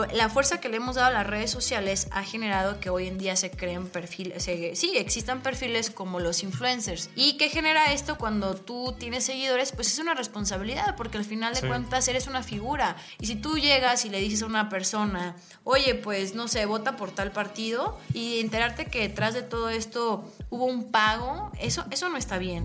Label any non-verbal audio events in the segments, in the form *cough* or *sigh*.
pero la fuerza que le hemos dado a las redes sociales ha generado que hoy en día se creen perfiles, sí, existan perfiles como los influencers. ¿Y qué genera esto cuando tú tienes seguidores? Pues es una responsabilidad, porque al final de cuentas eres una figura. Y si tú llegas y le dices a una persona, oye, pues no sé, vota por tal partido, y enterarte que detrás de todo esto hubo un pago, eso, eso no está bien.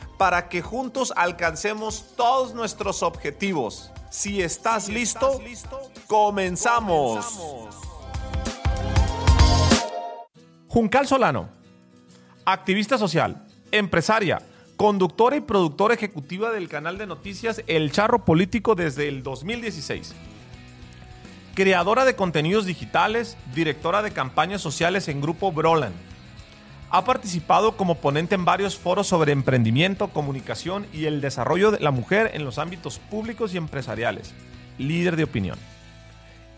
para que juntos alcancemos todos nuestros objetivos. Si estás, listo, comenzamos. Juncal Solano, activista social, empresaria, conductora y productora ejecutiva del canal de noticias El Charro Político desde el 2016. Creadora de contenidos digitales, directora de campañas sociales en Grupo Broland ha participado como ponente en varios foros sobre emprendimiento, comunicación y el desarrollo de la mujer en los ámbitos públicos y empresariales. Líder de opinión.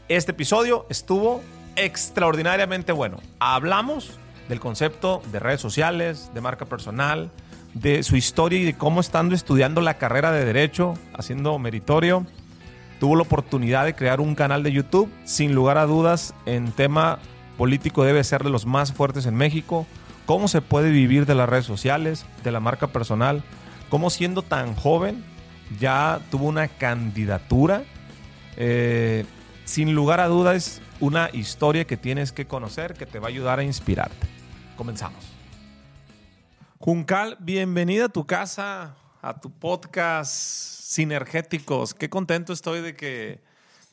Este episodio estuvo extraordinariamente bueno. Hablamos del concepto de redes sociales, de marca personal, de su historia y de cómo estando estudiando la carrera de derecho, haciendo meritorio, tuvo la oportunidad de crear un canal de YouTube. Sin lugar a dudas, en tema político debe ser de los más fuertes en México cómo se puede vivir de las redes sociales, de la marca personal, cómo siendo tan joven ya tuvo una candidatura. Eh, sin lugar a dudas, una historia que tienes que conocer que te va a ayudar a inspirarte. Comenzamos. Juncal, bienvenida a tu casa, a tu podcast Sinergéticos. Qué contento estoy de que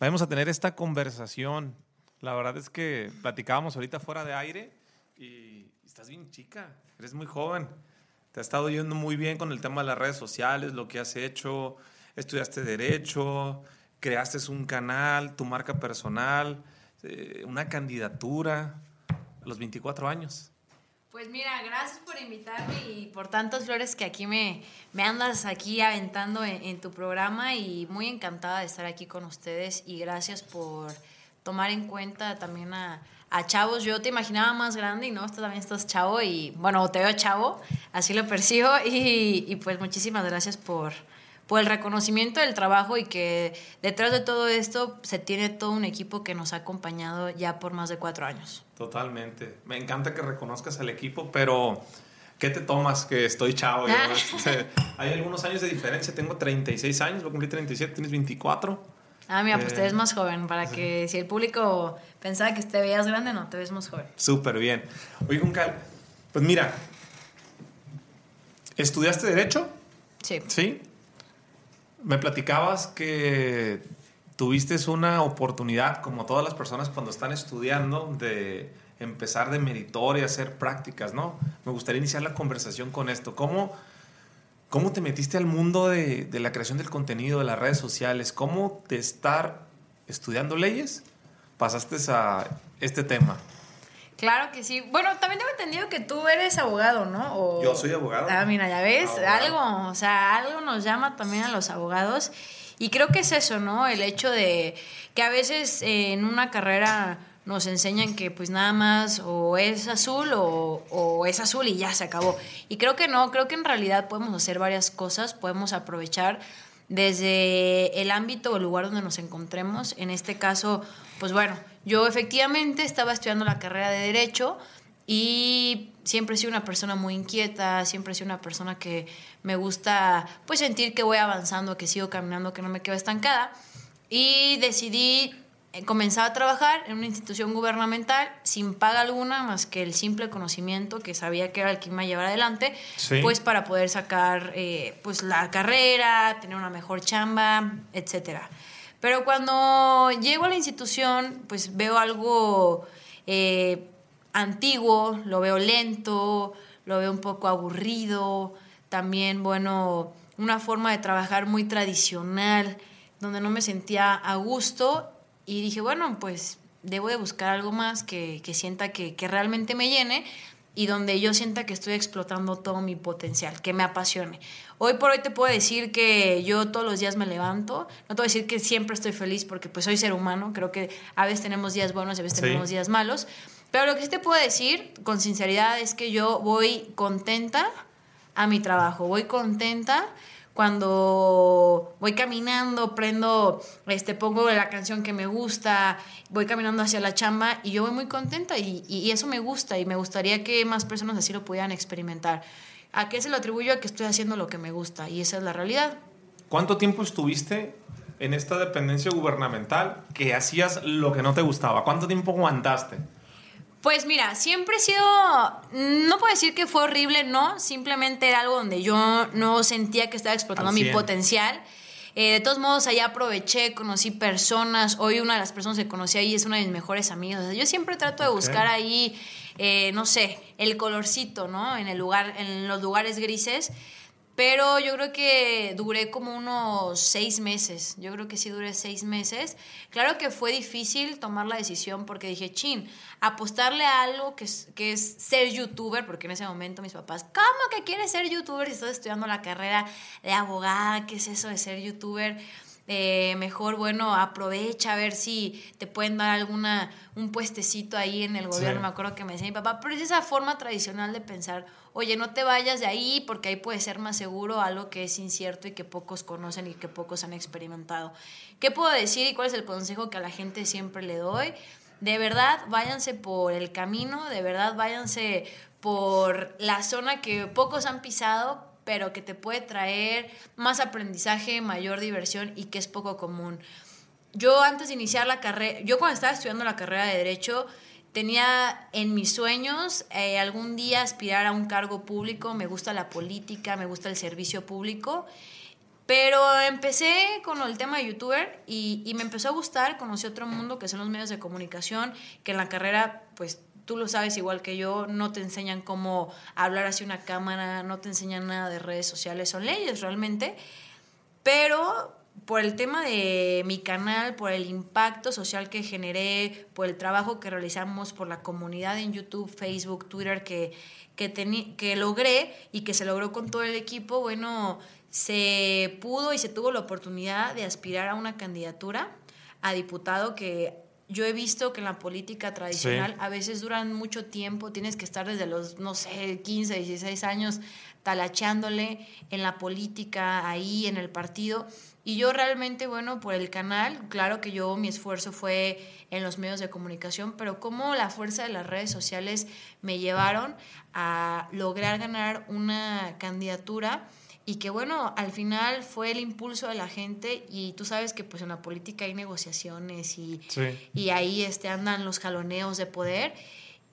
vayamos a tener esta conversación. La verdad es que platicábamos ahorita fuera de aire y estás bien chica, eres muy joven. Te ha estado yendo muy bien con el tema de las redes sociales, lo que has hecho, estudiaste derecho, creaste un canal, tu marca personal, eh, una candidatura a los 24 años. Pues mira, gracias por invitarme y por tantas flores que aquí me, me andas aquí aventando en, en, tu programa y muy encantada de estar aquí con ustedes y gracias por tomar en cuenta también a, a chavos. Yo te imaginaba más grande y no, tú también estás chavo y bueno, te veo chavo, así lo percibo *laughs* y, y pues muchísimas gracias por, por el reconocimiento del trabajo y que detrás de todo esto se tiene todo un equipo que nos ha acompañado ya por más de cuatro años. Totalmente. Me encanta que reconozcas al equipo, pero ¿qué te tomas que estoy chavo? *laughs* Hay algunos años de diferencia. Tengo 36 años, voy a cumplir 37, tienes 24. Ah, mira, pues te ves eh, más joven, para que si el público pensaba que te veías grande, no, te ves más joven. Súper bien. Oye, Juncal, pues mira, ¿estudiaste Derecho? Sí. ¿Sí? Me platicabas que tuviste una oportunidad, como todas las personas cuando están estudiando, de empezar de meritoria, hacer prácticas, ¿no? Me gustaría iniciar la conversación con esto. ¿Cómo ¿Cómo te metiste al mundo de, la creación del contenido, de las redes sociales? ¿Cómo de estar estudiando leyes pasaste a este tema? Claro que sí. Bueno, también tengo entendido que tú eres abogado, ¿no? Yo soy abogado. Ah, mira, ya ves, algo, o sea, algo nos llama también a los abogados. Y creo que es eso, ¿no? El hecho de que a veces en una carrera nos enseñan que pues nada más o es azul o, es azul y ya se acabó. Y creo que no, creo que en realidad podemos hacer varias cosas, podemos aprovechar desde el ámbito o el lugar donde nos encontremos. En este caso, pues bueno, yo efectivamente estaba estudiando la carrera de derecho y siempre he sido una persona muy inquieta, siempre he sido una persona que me gusta pues sentir que voy avanzando, que sigo caminando, que no me quedo estancada. Y decidí comenzaba a trabajar en una institución gubernamental sin paga alguna más que el simple conocimiento que sabía que era el que iba a llevar adelante, pues para poder sacar eh, pues la carrera, tener una mejor chamba, etcétera. Pero cuando llego a la institución, pues veo algo eh, antiguo, lo veo lento, lo veo un poco aburrido, también, bueno, una forma de trabajar muy tradicional, donde no me sentía a gusto y dije, bueno, pues debo de buscar algo más que, que sienta que, que realmente me llene y donde yo sienta que estoy explotando todo mi potencial, que me apasione. Hoy por hoy te puedo decir que yo todos los días me levanto, no te voy a decir que siempre estoy feliz porque pues soy ser humano, creo que a veces tenemos días buenos y a veces Sí. tenemos días malos, pero lo que sí te puedo decir con sinceridad es que yo voy contenta a mi trabajo, voy contenta cuando voy caminando, prendo, este, pongo la canción que me gusta, voy caminando hacia la chamba y yo voy muy contenta y, y eso me gusta y me gustaría que más personas así lo pudieran experimentar. ¿A qué se lo atribuyo? A que estoy haciendo lo que me gusta y esa es la realidad. ¿Cuánto tiempo estuviste en esta dependencia gubernamental que hacías lo que no te gustaba? ¿Cuánto tiempo aguantaste? Pues mira, siempre he sido, no puedo decir que fue horrible, no, simplemente era algo donde yo no sentía que estaba explotando mi 100. potencial. Eh, de todos modos, allá aproveché, conocí personas. Hoy una de las personas que conocí ahí es una de mis mejores amigas. O sea, yo siempre trato de buscar ahí, eh, no sé, el colorcito, ¿no? En el lugar, en los lugares grises. Pero yo creo que duré como unos seis meses. Yo creo que sí duré seis meses. Claro que fue difícil tomar la decisión porque dije, chin, apostarle a algo que es, que es ser youtuber, porque en ese momento mis papás, ¿cómo que quieres ser youtuber si estás estudiando la carrera de abogada? ¿Qué es eso de ser youtuber? Eh, mejor, bueno, aprovecha a ver si te pueden dar alguna, un puestecito ahí en el gobierno. Sí. Me acuerdo que me decía mi papá, pero es esa forma tradicional de pensar, oye, no te vayas de ahí porque ahí puede ser más seguro algo que es incierto y que pocos conocen y que pocos han experimentado. ¿Qué puedo decir y cuál es el consejo que a la gente siempre le doy? De verdad, váyanse por el camino, de verdad, váyanse por la zona que pocos han pisado, pero que te puede traer más aprendizaje, mayor diversión y que es poco común. Yo antes de iniciar la carrera, yo cuando estaba estudiando la carrera de Derecho, tenía en mis sueños eh, algún día aspirar a un cargo público, me gusta la política, me gusta el servicio público, pero empecé con el tema de youtuber y, me empezó a gustar, conocí otro mundo que son los medios de comunicación, que en la carrera, pues tú lo sabes igual que yo, no te enseñan cómo hablar hacia una cámara, no te enseñan nada de redes sociales, son leyes realmente, pero por el tema de mi canal, por el impacto social que generé, por el trabajo que realizamos, por la comunidad en YouTube, Facebook, Twitter que, que, que logré y que se logró con todo el equipo, bueno, se pudo y se tuvo la oportunidad de aspirar a una candidatura a diputado que yo he visto que en la política tradicional Sí. a veces duran mucho tiempo, tienes que estar desde los, no sé, 15, 16 años talachándole en la política, ahí en el partido. Y yo realmente, bueno, por el canal, claro que yo mi esfuerzo fue en los medios de comunicación, pero cómo la fuerza de las redes sociales me llevaron a lograr ganar una candidatura y que bueno, al final fue el impulso de la gente y tú sabes que pues en la política hay negociaciones y, Sí. y ahí este, andan los jaloneos de poder.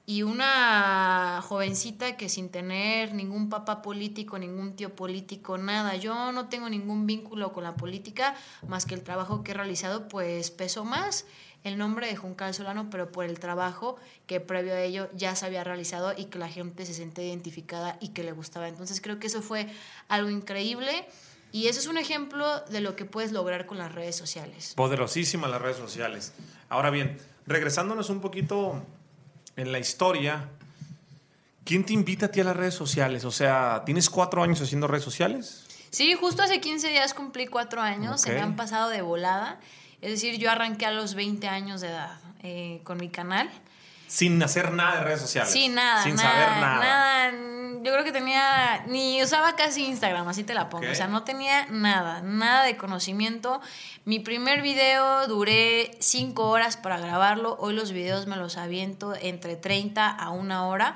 Y una jovencita que sin tener ningún papá político, ningún tío político, nada, yo no tengo ningún vínculo con la política, más que el trabajo que he realizado, pues pesó más el nombre de Juncal Solano, pero por el trabajo que previo a ello ya se había realizado y que la gente se sentía identificada y que le gustaba. Entonces creo que eso fue algo increíble y eso es un ejemplo de lo que puedes lograr con las redes sociales. Poderosísimas las redes sociales. Ahora bien, regresándonos un poquito en la historia, ¿quién te invita a ti a las redes sociales? O sea, ¿tienes cuatro años haciendo redes sociales? Sí, justo hace 15 días cumplí cuatro años, se me han pasado de volada. Es decir, yo arranqué a los 20 años de edad eh, con mi canal. Sin hacer nada de redes sociales. Sí, nada, Sin nada, saber nada. nada. Yo creo que tenía, ni usaba casi Instagram, así te la pongo. O sea, no tenía nada, nada de conocimiento. Mi primer video duré cinco horas para grabarlo. Hoy los videos me los aviento entre 30 a una hora.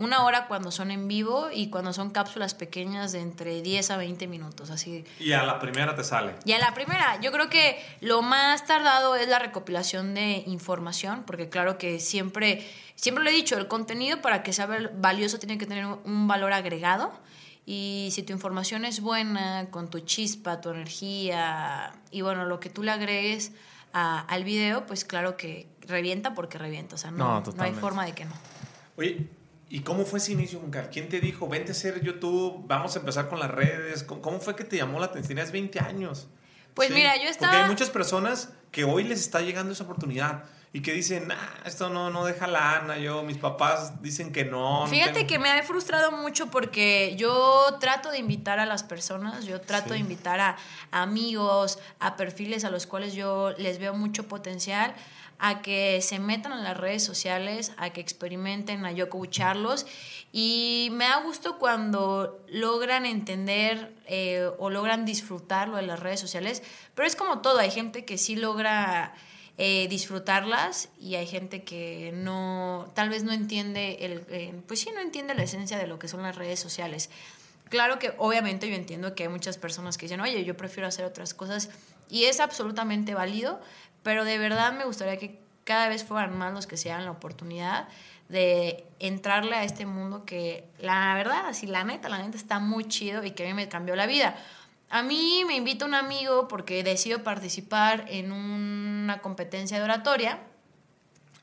Una hora cuando son en vivo y cuando son cápsulas pequeñas de entre 10 a 20 minutos. Así Y a la primera te sale. y a la primera, yo creo que lo más tardado es la recopilación de información, porque claro que siempre, siempre lo he dicho, el contenido para que sea val- valioso tiene que tener un valor agregado. Y si tu información es buena, con tu chispa, tu energía y bueno, lo que tú le agregues a- al video, pues claro que revienta porque revienta. O sea, No, no, no, hay forma de que no. Oye, ¿Y cómo fue ese inicio, Juncal? ¿Quién te dijo, vente a hacer YouTube, vamos a empezar con las redes? ¿Cómo fue que te llamó la atención? Tenías 20 años. Pues mira, yo estaba... Porque hay muchas personas que hoy les está llegando esa oportunidad y que dicen, esto no, no deja la Ana, yo, mis papás dicen que no. Fíjate que me ha frustrado mucho porque yo trato de invitar a las personas, yo trato de invitar a amigos, a perfiles a los cuales yo les veo mucho potencial a que se metan en las redes sociales, a que experimenten, a yo coacharlos. Y me da gusto cuando logran entender eh, o logran disfrutar lo de las redes sociales, pero es como todo, hay gente que sí logra eh, disfrutarlas y hay gente que no, tal vez no entiende, el, eh, pues sí, no entiende la esencia de lo que son las redes sociales. Claro que obviamente yo entiendo que hay muchas personas que dicen, oye, yo prefiero hacer otras cosas y es absolutamente válido, pero de verdad me gustaría que cada vez fueran más los que se dan la oportunidad de entrarle a este mundo que la verdad, así la neta, la neta está muy chido y que a mí me cambió la vida. A mí me invita un amigo porque decido participar en una competencia de oratoria.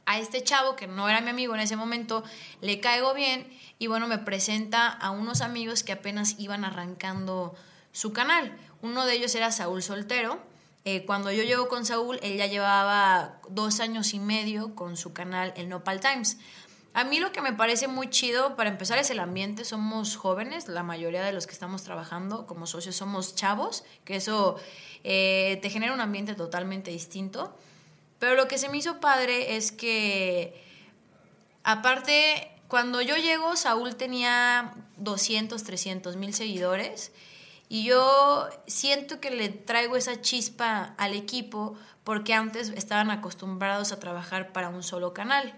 A este chavo, que no era mi amigo en ese momento, le caigo bien y bueno, me presenta a unos amigos que apenas iban arrancando su canal. Uno de ellos era Saúl Soltero eh, cuando yo llego con Saúl, él ya llevaba dos años y medio con su canal El Nopal Times. A mí lo que me parece muy chido, para empezar, es el ambiente. Somos jóvenes, la mayoría de los que estamos trabajando como socios somos chavos, que eso eh, te genera un ambiente totalmente distinto. Pero lo que se me hizo padre es que, aparte, cuando yo llego, Saúl tenía 200, 300 mil seguidores y yo siento que le traigo esa chispa al equipo porque antes estaban acostumbrados a trabajar para un solo canal.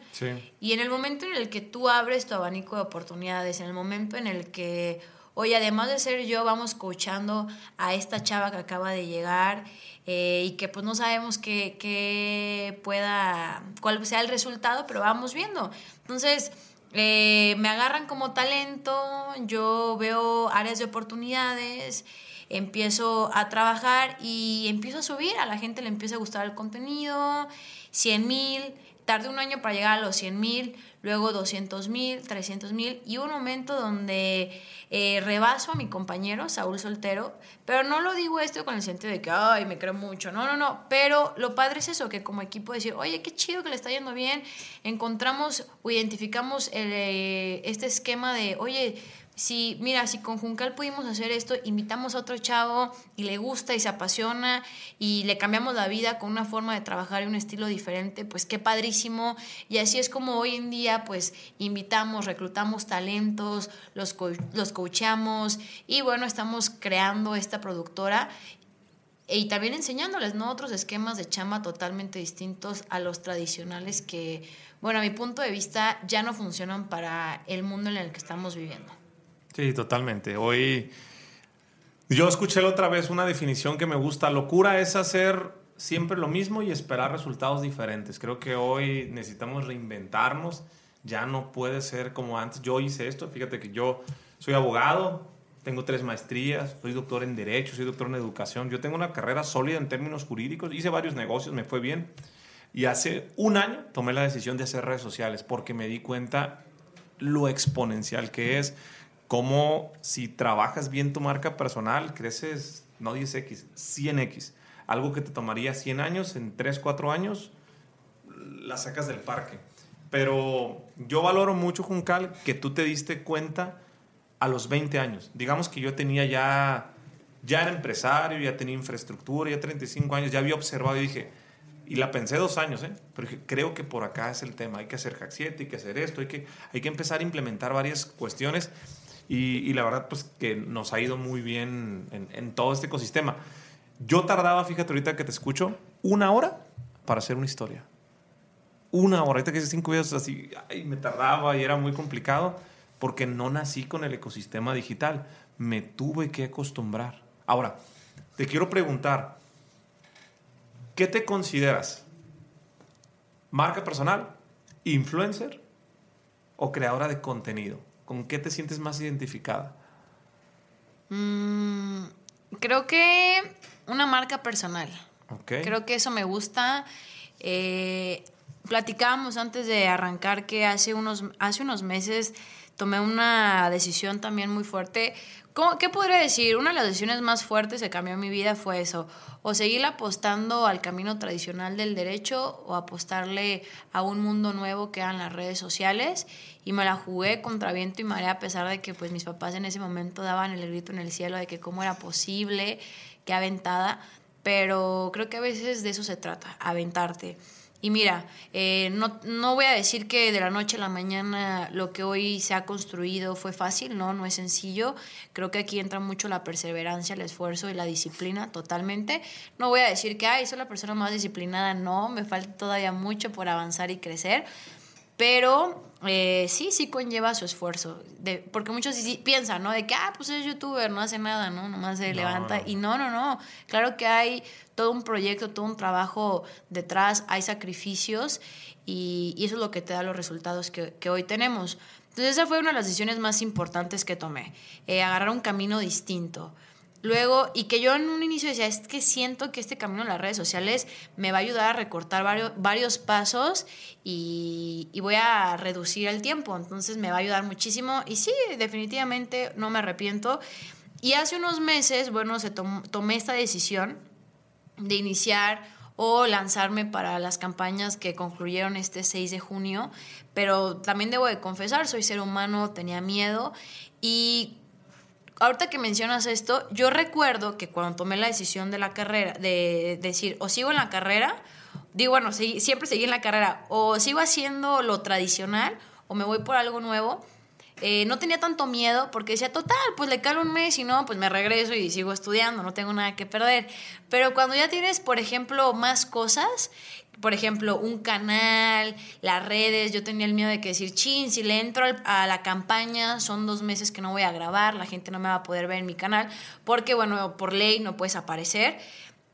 Y en el momento en el que tú abres tu abanico de oportunidades, en el momento en el que, oye, además de ser yo, vamos coachando a esta chava que acaba de llegar eh, y que pues no sabemos qué, qué pueda, cuál sea el resultado, pero vamos viendo. Entonces, eh, me agarran como talento, yo veo áreas de oportunidades, empiezo a trabajar y empiezo a subir, a la gente le empieza a gustar el contenido, 100 mil, tardé un año para llegar a los 100 mil, luego 200 mil, 300 mil y un momento donde eh, rebaso a mi compañero Saúl Soltero, pero no lo digo esto con el sentido de que, ay, me creo mucho, no, no, no, pero lo padre es eso, que como equipo decir, oye, qué chido que le está yendo bien, encontramos o identificamos eh, este esquema de, oye, si, mira, si con Juncal pudimos hacer esto, invitamos a otro chavo y le gusta y se apasiona y le cambiamos la vida con una forma de trabajar y un estilo diferente, pues qué padrísimo. Y así es como hoy en día, pues invitamos, reclutamos talentos, los, los coachamos y bueno, estamos creando esta productora y también enseñándoles ¿no? otros esquemas de chamba totalmente distintos a los tradicionales que, bueno, a mi punto de vista ya no funcionan para el mundo en el que estamos viviendo. Sí, totalmente. Hoy yo escuché otra vez una definición que me gusta. Locura es hacer siempre lo mismo y esperar resultados diferentes. Creo que hoy necesitamos reinventarnos. Ya no puede ser como antes. Yo hice esto. Fíjate que yo soy abogado, tengo tres maestrías, soy doctor en Derecho, soy doctor en Educación. Yo tengo una carrera sólida en términos jurídicos. Hice varios negocios, me fue bien. Y hace un año tomé la decisión de hacer redes sociales porque me di cuenta lo exponencial que es cómo si trabajas bien tu marca personal, creces no 10x, 100x. Algo que te tomaría 100 años, en 3, 4 años, la sacas del parque. Pero yo valoro mucho, Juncal, que tú te diste cuenta a los 20 años. Digamos que yo tenía ya, ya era empresario, ya tenía infraestructura, ya 35 años, ya había observado y dije, y la pensé dos años, ¿eh? pero creo que por acá es el tema. Hay que hacer Hack 7, hay que hacer esto, hay que, hay que empezar a implementar varias cuestiones y, la verdad, pues que nos ha ido muy bien en, todo este ecosistema. Yo tardaba, fíjate ahorita que te escucho, una hora para hacer una historia. Una hora. Ahorita que hice cinco videos así, ay, me tardaba y era muy complicado porque no nací con el ecosistema digital. Me tuve que acostumbrar. Ahora, te quiero preguntar, ¿qué te consideras? ¿Marca personal? ¿Influencer? ¿O creadora de contenido? ¿Con qué te sientes más identificada? Mm, creo que una marca personal. Creo que eso me gusta. Eh, platicábamos antes de arrancar que hace unos, hace unos meses tomé una decisión también muy fuerte. ¿Qué podría decir? Una de las decisiones más fuertes que cambió mi vida fue eso. O seguir apostando al camino tradicional del derecho o apostarle a un mundo nuevo que eran las redes sociales. Y me la jugué contra viento y marea a pesar de que pues mis papás en ese momento daban el grito en el cielo de que cómo era posible, que aventada. Pero creo que a veces de eso se trata, aventarte. Y mira, eh, no, no, voy a decir que de la noche a la mañana lo que hoy se ha construido fue fácil, no, no es sencillo. Creo que aquí entra mucho la perseverancia, el esfuerzo y la disciplina totalmente. No voy a decir que, ay, soy la persona más disciplinada, no, me falta todavía mucho por avanzar y crecer. Pero eh, sí, sí conlleva su esfuerzo. De, porque muchos piensan, ¿no? De que, ah, pues es youtuber, no hace nada, ¿no? Nomás se levanta. Y no, no, no. Claro que hay todo un proyecto, todo un trabajo detrás, hay sacrificios y, eso es lo que te da los resultados que, que, hoy tenemos. Entonces esa fue una de las decisiones más importantes que tomé, eh, agarrar un camino distinto. Luego, y que yo en un inicio decía, es que siento que este camino en las redes sociales me va a ayudar a recortar varios, varios pasos y, y, voy a reducir el tiempo, entonces me va a ayudar muchísimo. Y sí, definitivamente no me arrepiento. Y hace unos meses, bueno, se tomé esta decisión de iniciar o lanzarme para las campañas que concluyeron este 6 de junio, pero también debo de confesar, soy ser humano, tenía miedo y ahorita que mencionas esto, yo recuerdo que cuando tomé la decisión de la carrera, de decir, o sigo en la carrera, digo, bueno, siempre seguí en la carrera, o sigo haciendo lo tradicional, o me voy por algo nuevo. Eh, no tenía tanto miedo porque decía, total, pues le calo un mes y no, pues me regreso y sigo estudiando, no tengo nada que perder. Pero cuando ya tienes, por ejemplo, más cosas, por ejemplo, un canal, las redes, yo tenía el miedo de que decir, chin, si le entro a la campaña, son dos meses que no voy a grabar, la gente no me va a poder ver en mi canal, porque, bueno, por ley no puedes aparecer,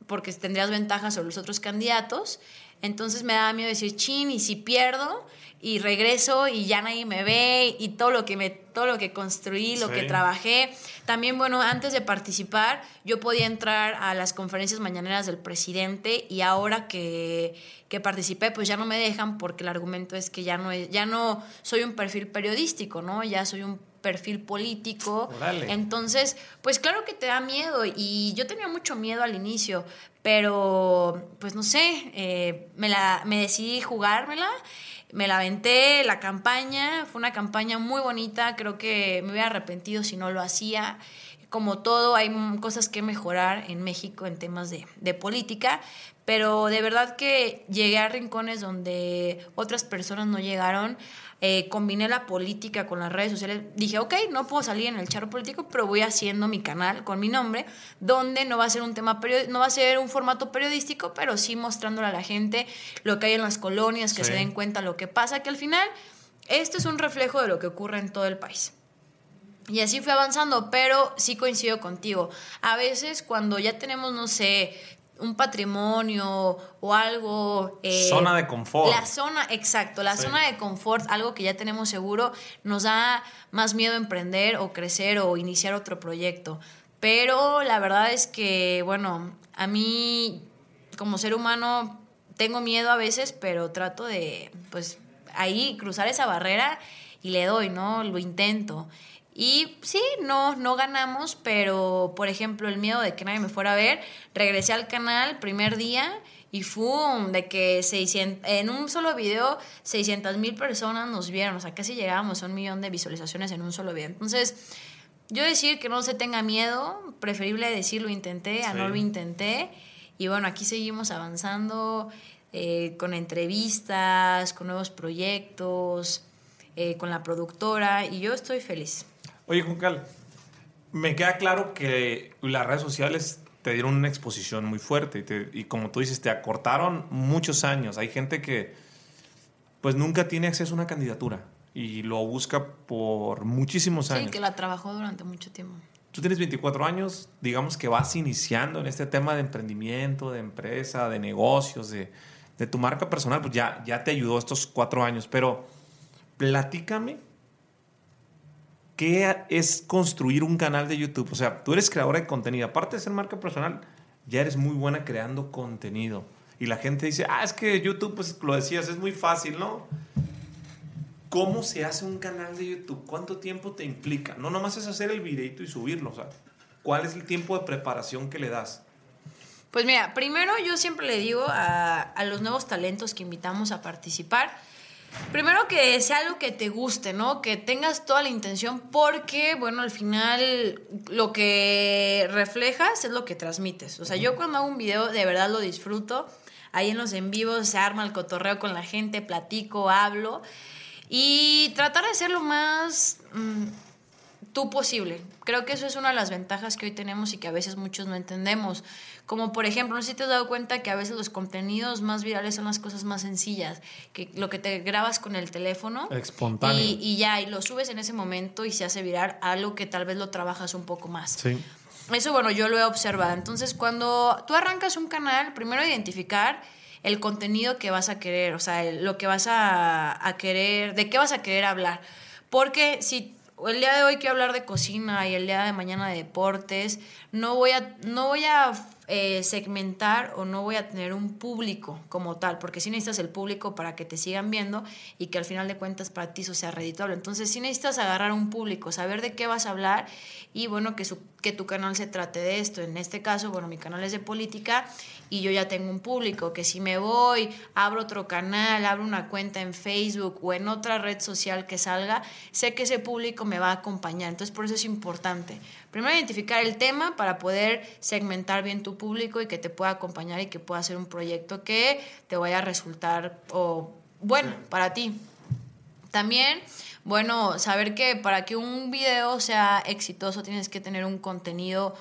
porque tendrías ventajas sobre los otros candidatos. Entonces me daba miedo decir, chin, y si pierdo, y regreso y ya nadie me ve y todo lo que me todo lo que construí, lo que trabajé. También bueno, antes de participar, yo podía entrar a las conferencias mañaneras del presidente y ahora que, que participé, pues ya no me dejan porque el argumento es que ya no es, ya no soy un perfil periodístico, ¿no? Ya soy un perfil político. Entonces, pues claro que te da miedo y yo tenía mucho miedo al inicio, pero pues no sé, eh, me, la, me decidí jugármela me la aventé, la campaña, fue una campaña muy bonita, creo que me hubiera arrepentido si no lo hacía. Como todo, hay cosas que mejorar en México en temas de, de política, pero de verdad que llegué a rincones donde otras personas no llegaron. Eh, combiné la política con las redes sociales. Dije, ok, no puedo salir en el charro político, pero voy haciendo mi canal con mi nombre, donde no va a ser un tema no va a ser un formato periodístico, pero sí mostrándole a la gente lo que hay en las colonias, que se den cuenta lo que pasa, que al final esto es un reflejo de lo que ocurre en todo el país. Y así fui avanzando, pero sí coincido contigo. A veces cuando ya tenemos, no sé, un patrimonio o algo. Eh, zona de confort. La zona, exacto, la zona de confort, algo que ya tenemos seguro, nos da más miedo emprender o crecer o iniciar otro proyecto. Pero la verdad es que, bueno, a mí como ser humano tengo miedo a veces, pero trato de, pues, ahí cruzar esa barrera y le doy, ¿no? Lo intento. Y sí, no, no ganamos, pero por ejemplo, el miedo de que nadie me fuera a ver, regresé al canal primer día y ¡fum! De que 600, en un solo video 600 mil personas nos vieron, o sea, casi llegábamos a un millón de visualizaciones en un solo video. Entonces, yo decir que no se tenga miedo, preferible decir lo intenté a no lo intenté. Y bueno, aquí seguimos avanzando eh, con entrevistas, con nuevos proyectos, eh, con la productora y yo estoy feliz. Oye, Juncal, me queda claro que las redes sociales te dieron una exposición muy fuerte y, como tú dices, te acortaron muchos años. Hay gente que pues nunca tiene acceso a una candidatura y lo busca por muchísimos años. Sí, que la trabajó durante mucho tiempo. Tú tienes 24 años, digamos que vas iniciando en este tema de emprendimiento, de empresa, de negocios, de, de tu marca personal, pues ya, ya te ayudó estos cuatro años, pero platícame ¿qué es construir un canal de YouTube? O sea, tú eres creadora de contenido. Aparte de ser marca personal, ya eres muy buena creando contenido. Y la gente dice, ah, es que YouTube, pues lo decías, es muy fácil, ¿no? ¿Cómo se hace un canal de YouTube? ¿Cuánto tiempo te implica? No nomás es hacer el videito y subirlo, o sea, ¿cuál es el tiempo de preparación que le das? Pues mira, primero yo siempre le digo a, a los nuevos talentos que invitamos a participar, Primero que sea algo que te guste, ¿no? Que tengas toda la intención porque, bueno, al final lo que reflejas es lo que transmites. O sea, yo cuando hago un video de verdad lo disfruto. Ahí en los en vivos se arma el cotorreo con la gente, platico, hablo. Y tratar de ser lo más mm, tú posible. Creo que eso es una de las ventajas que hoy tenemos y que a veces muchos no entendemos. Como por ejemplo, no sé si te has dado cuenta que a veces los contenidos más virales son las cosas más sencillas, que lo que te grabas con el teléfono. Espontáneo. Y, y ya, y lo subes en ese momento y se hace viral algo que tal vez lo trabajas un poco más. Sí. Eso, bueno, yo lo he observado. Entonces, cuando tú arrancas un canal, primero identificar el contenido que vas a querer, o sea, lo que vas a, a querer, de qué vas a querer hablar. Porque si el día de hoy quiero hablar de cocina y el día de mañana de deportes, no voy a, no voy a eh, segmentar o no voy a tener un público como tal, porque si necesitas el público para que te sigan viendo y que al final de cuentas para ti eso sea redituable. Entonces si necesitas agarrar un público, saber de qué vas a hablar y bueno, que, su, que tu canal se trate de esto. En este caso, bueno, mi canal es de política y yo ya tengo un público, que si me voy, abro otro canal, abro una cuenta en Facebook o en otra red social que salga, sé que ese público me va a acompañar. Entonces por eso es importante. Primero identificar el tema para poder segmentar bien tu público y que te pueda acompañar y que pueda hacer un proyecto que te vaya a resultar o bueno para ti. También, bueno, saber que para que un video sea exitoso tienes que tener un contenido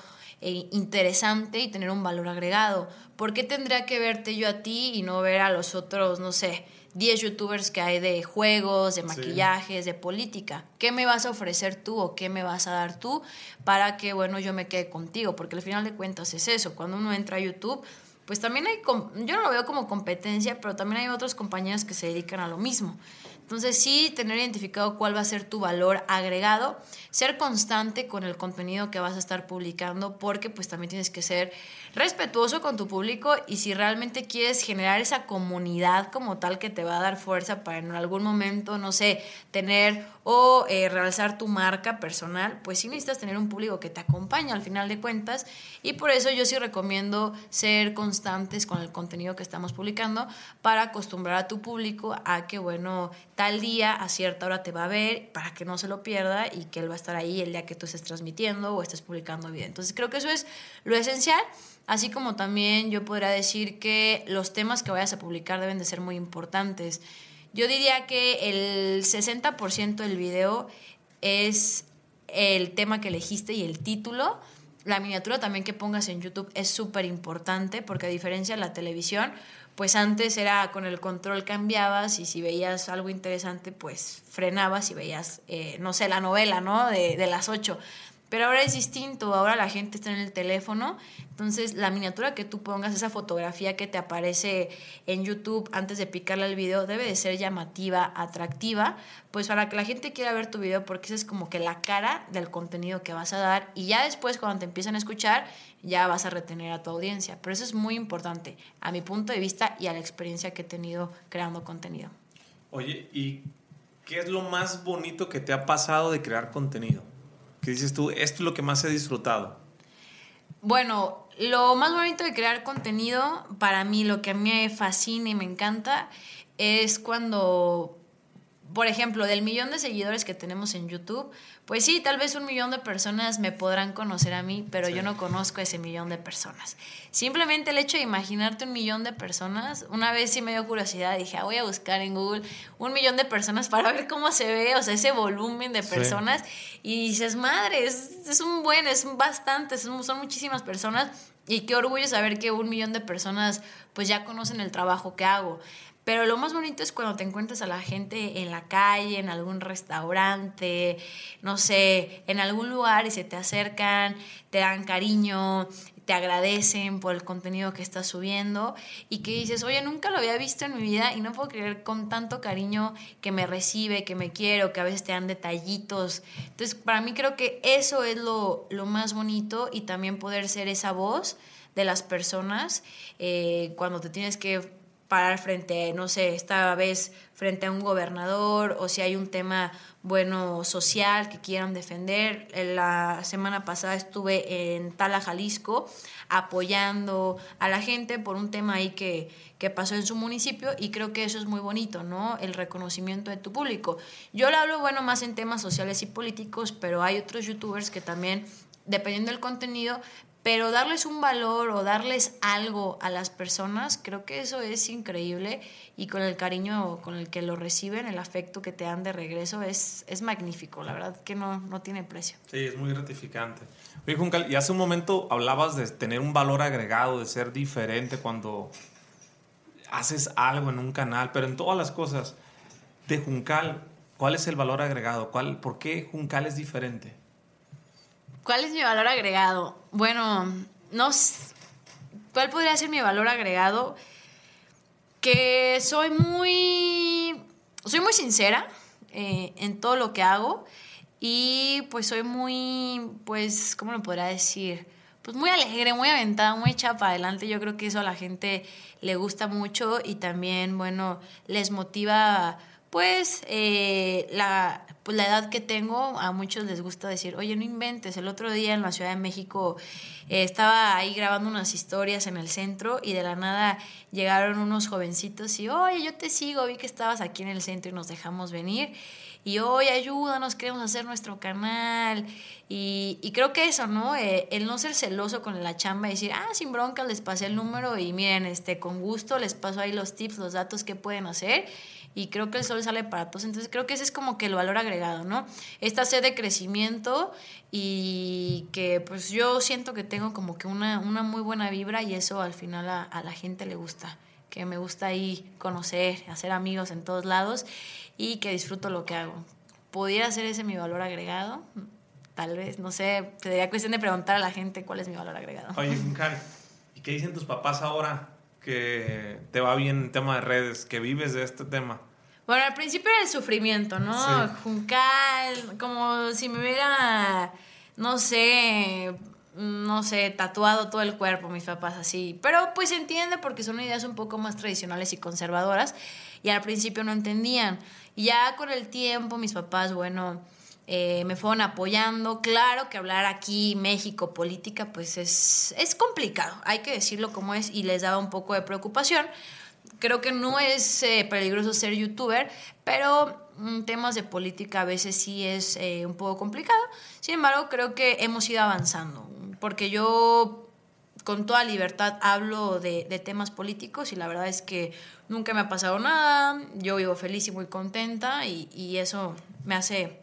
eh, interesante y tener un valor agregado. ¿Por qué tendría que verte yo a ti y no ver a los otros, no sé, 10 youtubers que hay de juegos, de maquillajes, de política. ¿Qué me vas a ofrecer tú o qué me vas a dar tú para que, bueno, yo me quede contigo? Porque al final de cuentas es eso. Cuando uno entra a YouTube, pues también hay, yo no lo veo como competencia, pero también hay otras compañías que se dedican a lo mismo. Entonces sí, tener identificado cuál va a ser tu valor agregado, ser constante con el contenido que vas a estar publicando, porque pues también tienes que ser respetuoso con tu público y si realmente quieres generar esa comunidad como tal que te va a dar fuerza para en algún momento, no sé, tener o eh, realzar tu marca personal, pues sí necesitas tener un público que te acompañe al final de cuentas y por eso yo sí recomiendo ser constantes con el contenido que estamos publicando para acostumbrar a tu público a que, bueno, tal día a cierta hora te va a ver para que no se lo pierda y que él va a estar ahí el día que tú estés transmitiendo o estés publicando video. Entonces creo que eso es lo esencial. Así como también yo podría decir que los temas que vayas a publicar deben de ser muy importantes. Yo diría que el 60% del video es el tema que elegiste y el título. La miniatura también que pongas en YouTube es súper importante porque a diferencia de la televisión, pues antes era con el control cambiabas y si veías algo interesante, pues frenabas y veías, eh, no sé, la novela, ¿no? De, de las 8. Pero ahora es distinto, ahora la gente está en el teléfono, entonces la miniatura que tú pongas, esa fotografía que te aparece en YouTube antes de picarle al video, debe de ser llamativa, atractiva, pues para que la gente quiera ver tu video, porque esa es como que la cara del contenido que vas a dar y ya después cuando te empiezan a escuchar, ya vas a retener a tu audiencia. Pero eso es muy importante a mi punto de vista y a la experiencia que he tenido creando contenido. Oye, ¿y qué es lo más bonito que te ha pasado de crear contenido? ¿Qué dices tú? Esto es lo que más he disfrutado. Bueno, lo más bonito de crear contenido, para mí, lo que a mí me fascina y me encanta, es cuando por ejemplo, del millón de seguidores que tenemos en YouTube, pues sí, tal vez un millón de personas me podrán conocer a mí, pero yo no conozco a ese millón de personas. Simplemente el hecho de imaginarte un millón de personas, una vez sí me dio curiosidad, dije, ah, voy a buscar en Google un millón de personas para ver cómo se ve, o sea, ese volumen de personas, y dices, madre, es, un buen, es bastante, son, son muchísimas personas, y qué orgullo saber que un millón de personas pues ya conocen el trabajo que hago. Pero lo más bonito es cuando te encuentras a la gente en la calle, en algún restaurante, no sé, en algún lugar y se te acercan, te dan cariño, te agradecen por el contenido que estás subiendo y que dices, oye, nunca lo había visto en mi vida y no puedo creer con tanto cariño que me recibe, que me quiero, que a veces te dan detallitos. Entonces, para mí creo que eso es lo, lo más bonito y también poder ser esa voz de las personas eh, cuando te tienes que parar frente, no sé, esta vez frente a un gobernador o si hay un tema bueno social que quieran defender. La semana pasada estuve en Tala, Jalisco, apoyando a la gente por un tema ahí que, que pasó en su municipio y creo que eso es muy bonito, ¿no? El reconocimiento de tu público. Yo lo hablo, bueno, más en temas sociales y políticos, pero hay otros youtubers que también dependiendo del contenido, pero darles un valor o darles algo a las personas, creo que eso es increíble y con el cariño con el que lo reciben, el afecto que te dan de regreso es, es magnífico, la verdad que no, no tiene precio. Sí, es muy gratificante. Oye, Juncal, y hace un momento hablabas de tener un valor agregado, de ser diferente cuando haces algo en un canal, pero en todas las cosas de Juncal, ¿cuál es el valor agregado? ¿Cuál, ¿Por qué Juncal es diferente? ¿Cuál es mi valor agregado? Bueno, no ¿Cuál podría ser mi valor agregado? Que soy muy. Soy muy sincera eh, en todo lo que hago. Y pues soy muy. Pues, ¿cómo lo podría decir? Pues muy alegre, muy aventada, muy hecha para adelante. Yo creo que eso a la gente le gusta mucho y también, bueno, les motiva pues eh, la, pues la edad que tengo, a muchos les gusta decir, oye, no inventes. El otro día en la Ciudad de México eh, estaba ahí grabando unas historias en el centro y de la nada llegaron unos jovencitos y, oye, yo te sigo, vi que estabas aquí en el centro y nos dejamos venir. Y, oye, ayúdanos, queremos hacer nuestro canal. Y, y creo que eso, ¿no? Eh, el no ser celoso con la chamba y decir, ah, sin bronca, les pasé el número y miren, este, con gusto les paso ahí los tips, los datos que pueden hacer y creo que el sol sale para todos. Entonces creo que ese es como que el valor agregado, ¿no? Esta sed de crecimiento y que pues yo siento que tengo como que una, una muy buena vibra y eso al final a, a la gente le gusta, que me gusta ahí conocer, hacer amigos en todos lados y que disfruto lo que hago. ¿Pudiera ser ese mi valor agregado? Tal vez, no sé, sería cuestión de preguntar a la gente cuál es mi valor agregado. Oye, ¿y qué dicen tus papás ahora? Que te va bien en tema de redes, que vives de este tema? Bueno, al principio era el sufrimiento, ¿no? Juncal, como si me hubiera, no sé, no sé, tatuado todo el cuerpo, mis papás así. Pero pues se entiende porque son ideas un poco más tradicionales y conservadoras y al principio no entendían. Y ya con el tiempo mis papás, bueno, eh, me fueron apoyando. Claro que hablar aquí, México, política, pues es, es complicado, hay que decirlo como es, y les daba un poco de preocupación. Creo que no es eh, peligroso ser youtuber, pero mm, temas de política a veces sí es eh, un poco complicado. Sin embargo, creo que hemos ido avanzando, porque yo con toda libertad hablo de, de, temas políticos y la verdad es que nunca me ha pasado nada, yo vivo feliz y muy contenta y, y eso me hace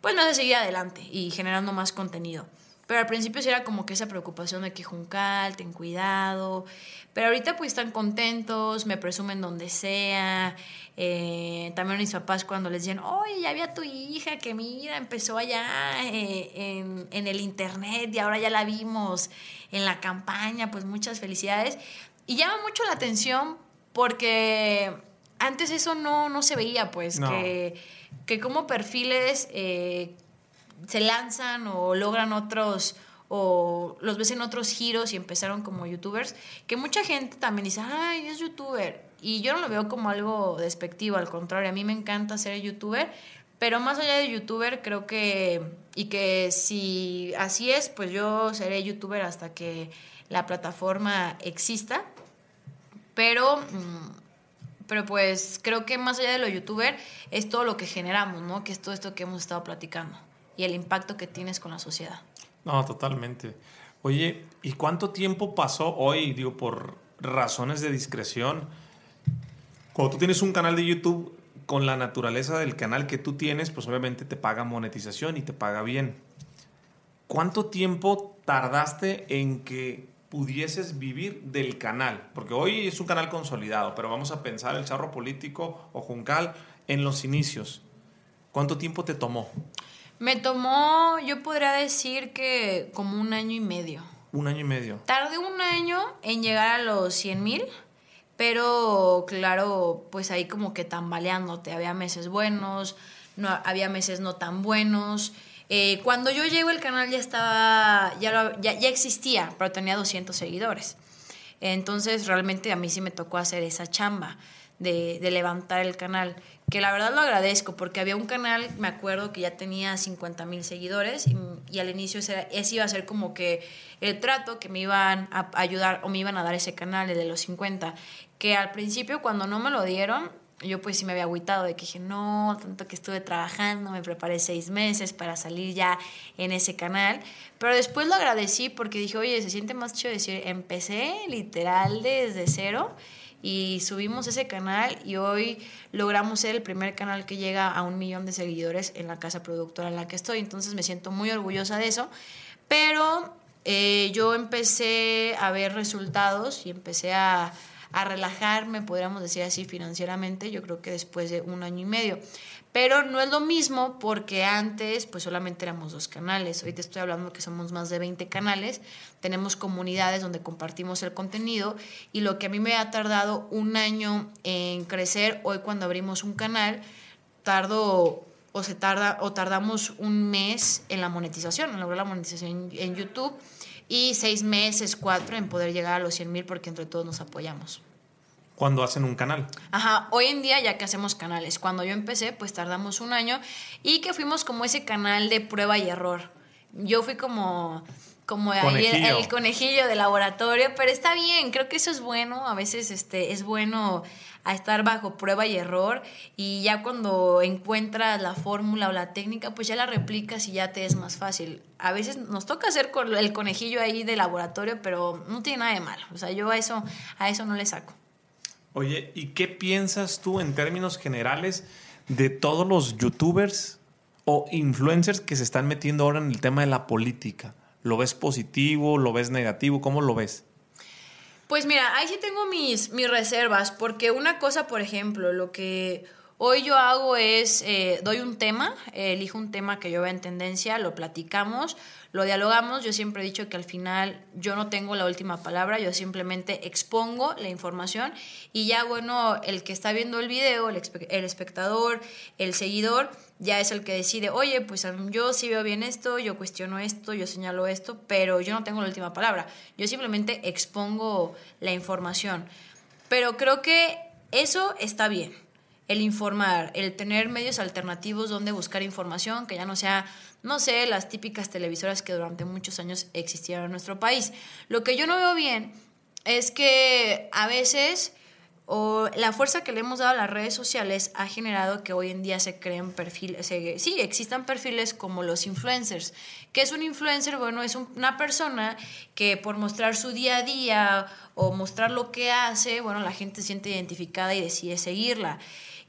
pues me hace seguir adelante y generando más contenido. Pero al principio sí era como que esa preocupación de que Juncal, ten cuidado. Pero ahorita pues están contentos, me presumen donde sea. Eh, también mis papás cuando les dicen, oye, ya había tu hija que mira, empezó allá eh, en, en, el internet y ahora ya la vimos en la campaña, pues muchas felicidades. Y llama mucho la atención porque antes eso no, no se veía, pues, que que como perfiles eh, se lanzan o logran otros o los ves en otros giros y empezaron como youtubers, que mucha gente también dice, ay, es youtuber. Y yo no lo veo como algo despectivo, al contrario, a mí me encanta ser youtuber, pero más allá de youtuber, creo que, y que si así es, pues yo seré youtuber hasta que la plataforma exista. Pero... Pero pues creo que más allá de lo youtuber es todo lo que generamos, ¿no? Que es todo esto que hemos estado platicando y el impacto que tienes con la sociedad. No, totalmente. Oye, ¿y cuánto tiempo pasó hoy, digo, por razones de discreción? Cuando tú tienes un canal de YouTube, con la naturaleza del canal que tú tienes, pues obviamente te paga monetización y te paga bien. ¿Cuánto tiempo tardaste en que pudieses vivir del canal? Porque hoy es un canal consolidado, pero vamos a pensar el charro político o Juncal en los inicios. ¿Cuánto tiempo te tomó? Me tomó, yo podría decir que como un año y medio. Un año y medio. Tardé un año en llegar a los 100 mil, pero claro, pues ahí como que tambaleándote. Había meses buenos, no, había meses no tan buenos. Eh, cuando yo llego el canal ya estaba, ya, ya, ya existía, pero tenía 200 seguidores. Entonces realmente a mí sí me tocó hacer esa chamba de, de, levantar el canal, que la verdad lo agradezco porque había un canal, me acuerdo que ya tenía 50 mil seguidores y, y, al inicio ese, ese, iba a ser como que el trato que me iban a ayudar o me iban a dar ese canal, el de los 50, que al principio cuando no me lo dieron, yo pues sí me había agüitado de que dije, no, tanto que estuve trabajando, me preparé seis meses para salir ya en ese canal, pero después lo agradecí porque dije, oye, se siente más chido decir, empecé literal desde cero y subimos ese canal y hoy logramos ser el primer canal que llega a un millón de seguidores en la casa productora en la que estoy, entonces me siento muy orgullosa de eso, pero eh, yo empecé a ver resultados y empecé a a relajarme, podríamos decir así, financieramente, yo creo que después de un año y medio. Pero no es lo mismo porque antes pues solamente éramos dos canales. Hoy te estoy hablando que somos más de 20 canales. Tenemos comunidades donde compartimos el contenido y lo que a mí me ha tardado un año en crecer, hoy cuando abrimos un canal, tardo o se tarda o tardamos un mes en la monetización, en lograr la monetización en, en YouTube y seis meses, cuatro en poder llegar a los 100 mil porque entre todos nos apoyamos. Cuando hacen un canal. Ajá, hoy en día ya que hacemos canales. Cuando yo empecé, pues tardamos un año y que fuimos como ese canal de prueba y error. Yo fui como como. Ahí el, el, conejillo de laboratorio, pero está bien, creo que eso es bueno, a veces este, es bueno a estar bajo prueba y error y ya cuando encuentras la fórmula o la técnica, pues ya la replicas y ya te es más fácil. A veces nos toca hacer el conejillo ahí de laboratorio, pero no tiene nada de malo, o sea, yo a eso, a eso no le saco. Oye, ¿y qué piensas tú en términos generales de todos los youtubers o influencers que se están metiendo ahora en el tema de la política? ¿Lo ves positivo? ¿Lo ves negativo? ¿Cómo lo ves? Pues mira, ahí sí tengo mis, mis reservas, porque una cosa, por ejemplo, lo que hoy yo hago es, eh, doy un tema, elijo un tema que yo vea en tendencia, lo platicamos, lo dialogamos. Yo siempre he dicho que al final yo no tengo la última palabra, yo simplemente expongo la información y ya, bueno, el que está viendo el video, el, el espectador, el seguidor, ya es el que decide, oye, pues yo sí veo bien esto, yo cuestiono esto, yo señalo esto, pero yo no tengo la última palabra. Yo simplemente expongo la información. Pero creo que eso está bien el informar, el tener medios alternativos donde buscar información, que ya no sea, no sé, las típicas televisoras que durante muchos años existieron en nuestro país. Lo que yo no veo bien es que a veces o la fuerza que le hemos dado a las redes sociales ha generado que hoy en día se creen perfiles, sí, existan perfiles como los influencers. ¿Qué es un influencer? Bueno, es una persona que por mostrar su día a día o mostrar lo que hace, bueno, la gente se siente identificada y decide seguirla.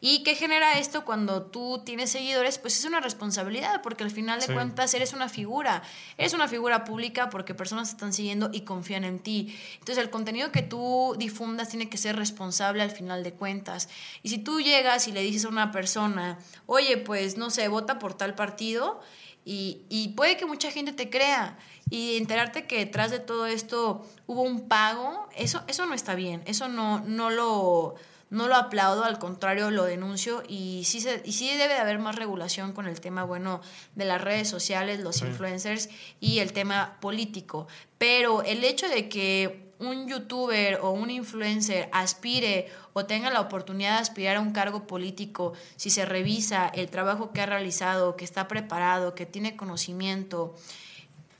¿Y qué genera esto cuando tú tienes seguidores? Pues es una responsabilidad, porque al final de sí. cuentas eres una figura. Eres una figura pública porque personas te están siguiendo y confían en ti. Entonces el contenido que tú difundas tiene que ser responsable al final de cuentas. Y si tú llegas y le dices a una persona, oye, pues no sé, vota por tal partido, y, y puede que mucha gente te crea y enterarte que detrás de todo esto hubo un pago, eso, eso no está bien, eso no, no lo no lo aplaudo, al contrario lo denuncio y sí, se, y sí debe de haber más regulación con el tema, bueno, de las redes sociales, los sí. influencers y el tema político. Pero el hecho de que un youtuber o un influencer aspire o tenga la oportunidad de aspirar a un cargo político, si se revisa el trabajo que ha realizado, que está preparado, que tiene conocimiento,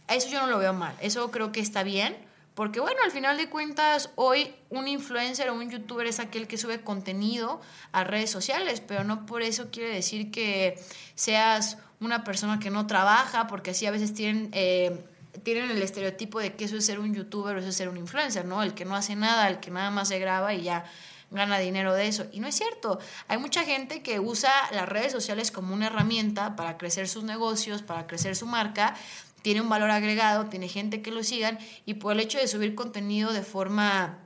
eso yo no lo veo mal, eso creo que está bien porque bueno, al final de cuentas, hoy un influencer o un youtuber es aquel que sube contenido a redes sociales, pero no por eso quiere decir que seas una persona que no trabaja, porque así a veces tienen... Eh, tienen el estereotipo de que eso es ser un youtuber o eso es ser un influencer, ¿no? El que no hace nada, el que nada más se graba y ya gana dinero de eso. Y no es cierto. Hay mucha gente que usa las redes sociales como una herramienta para crecer sus negocios, para crecer su marca, tiene un valor agregado, tiene gente que lo sigan y por el hecho de subir contenido de forma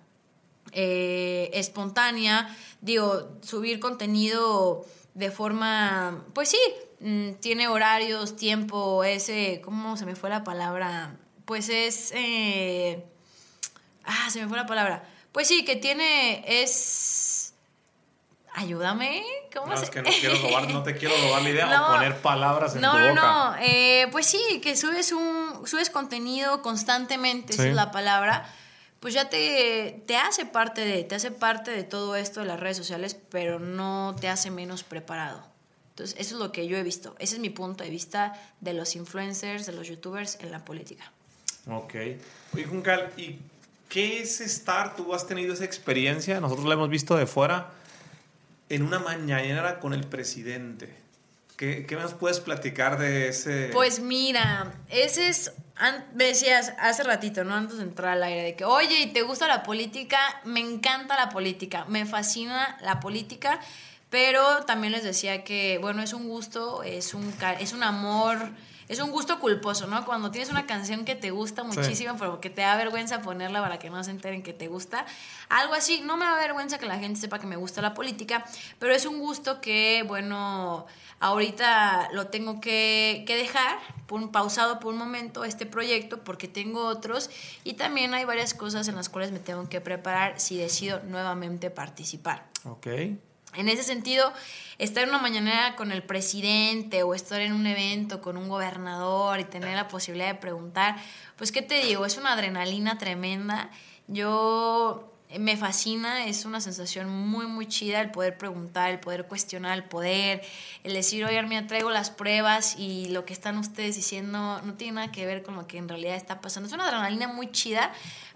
eh, espontánea, digo, subir contenido de forma, pues sí, mm, tiene horarios, tiempo, ese, ¿cómo se me fue la palabra? pues es... Eh, ah, se me fue la palabra. Pues sí, que tiene, es... Ayúdame, ¿cómo no, es que no, quiero robar, no te quiero robar la idea *laughs* o poner palabras en no, tu boca. No, no, eh, pues sí, que subes un subes contenido constantemente, esa es la palabra, pues ya te, te hace parte de, te hace parte de todo esto de las redes sociales, pero no te hace menos preparado. Entonces, eso es lo que yo he visto. Ese es mi punto de vista de los influencers, de los youtubers en la política. Ok. Oye, Juncal, ¿y qué es estar? Tú has tenido esa experiencia, nosotros la hemos visto de fuera, en una mañanera con el presidente. ¿Qué, ¿Qué, nos puedes platicar de ese? Pues mira, ese es, me decías hace ratito, ¿no? Antes de entrar al aire, de que, oye, ¿y te gusta la política? Me encanta la política, me fascina la política pero también les decía que, bueno, es un gusto, es un, es un amor, es un gusto culposo, ¿no? Cuando tienes una canción que te gusta muchísimo, pero que te da vergüenza ponerla para que no se enteren que te gusta. Algo así, no me da vergüenza que la gente sepa que me gusta la política, pero es un gusto que, bueno, ahorita lo tengo que, que dejar, por, pausado por un momento este proyecto, porque tengo otros y también hay varias cosas en las cuales me tengo que preparar si decido nuevamente participar. Ok. En ese sentido, estar en una mañanera con el presidente o estar en un evento con un gobernador y tener la posibilidad de preguntar, pues qué te digo, es una adrenalina tremenda. Yo me fascina, es una sensación muy, muy chida el poder preguntar, el poder cuestionar, el poder, el decir, oye, me traigo las pruebas y lo que están ustedes diciendo no tiene nada que ver con lo que en realidad está pasando. Es una adrenalina muy chida,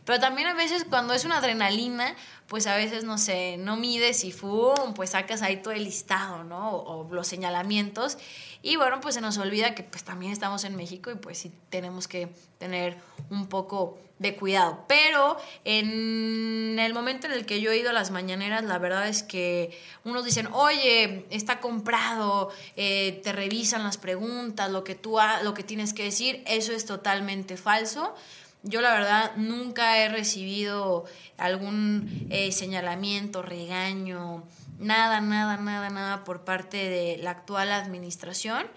pero también a veces cuando es una adrenalina, pues a veces, no sé, no mides y ¡fum! pues sacas ahí todo el listado, ¿no? O, los señalamientos. Y bueno, pues se nos olvida que pues también estamos en México y pues sí tenemos que tener un poco de cuidado. Pero en el momento en el que yo he ido a las mañaneras, la verdad es que unos dicen, oye, está comprado, eh, te revisan las preguntas, lo que tú lo que tienes que decir, eso es totalmente falso. Yo la verdad nunca he recibido algún eh, señalamiento, regaño, nada, nada, nada, nada por parte de la actual administración.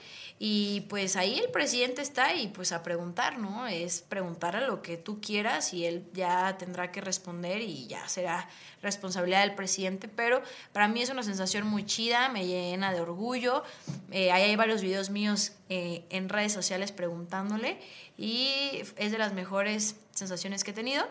Y pues ahí el presidente está y pues a preguntar, ¿no? Es preguntar a lo que tú quieras y él ya tendrá que responder y ya será responsabilidad del presidente. Pero para mí es una sensación muy chida, me llena de orgullo. Eh, ahí hay varios videos míos eh, en redes sociales preguntándole y es de las mejores sensaciones que he tenido.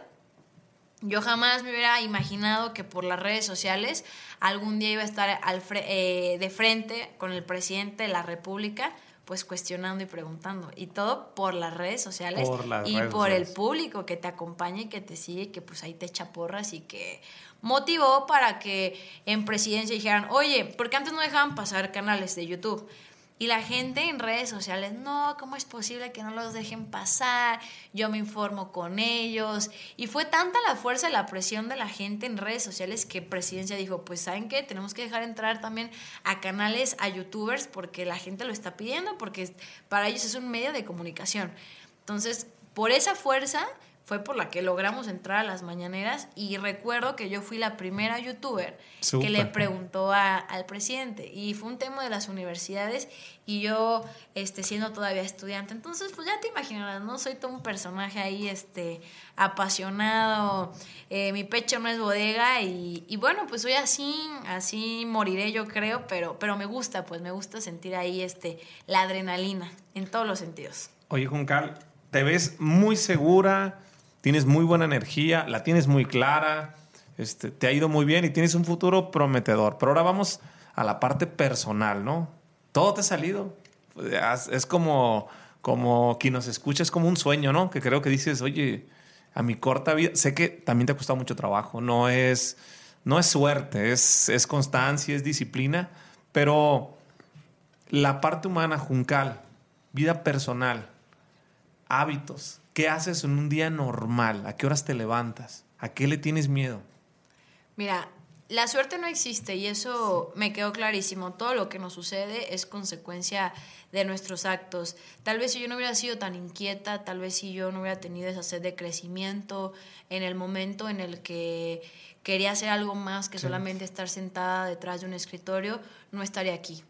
Yo jamás me hubiera imaginado que por las redes sociales algún día iba a estar al eh, de frente con el presidente de la República pues cuestionando y preguntando. Y todo por las redes sociales y por el público que te acompaña y que te sigue, que pues ahí te echa porras y que motivó para que en presidencia dijeran, oye, porque antes no dejaban pasar canales de YouTube. Y la gente en redes sociales, no, ¿cómo es posible que no los dejen pasar? Yo me informo con ellos. Y fue tanta la fuerza y la presión de la gente en redes sociales que Presidencia dijo, pues ¿saben qué? Tenemos que dejar entrar también a canales, a youtubers, porque la gente lo está pidiendo, porque para ellos es un medio de comunicación. Entonces, por esa fuerza fue por la que logramos entrar a las mañaneras y recuerdo que yo fui la primera youtuber que le preguntó al presidente y fue un tema de las universidades y yo este siendo todavía estudiante. Entonces pues ya te imaginarás no soy todo un personaje ahí este apasionado eh, mi pecho no es bodega y, y, bueno pues soy así así moriré yo creo pero pero me gusta pues me gusta sentir ahí este la adrenalina en todos los sentidos. Oye Juncal te ves muy segura tienes muy buena energía, la tienes muy clara, este, te ha ido muy bien y tienes un futuro prometedor. Pero ahora vamos a la parte personal, ¿no? Todo te ha salido. Es como, como quien nos escucha, es como un sueño, ¿no? Que creo que dices, oye, a mi corta vida, sé que también te ha costado mucho trabajo, no es, no es suerte, es, es constancia, es disciplina, pero la parte humana, juncal, vida personal, hábitos, ¿Qué haces en un día normal? ¿A qué horas te levantas? ¿A qué le tienes miedo? Mira, la suerte no existe y eso me quedó clarísimo. Todo lo que nos sucede es consecuencia de nuestros actos. Tal vez si yo no hubiera sido tan inquieta, tal vez si yo no hubiera tenido esa sed de crecimiento en el momento en el que quería hacer algo más que solamente estar sentada detrás de un escritorio, no estaría aquí.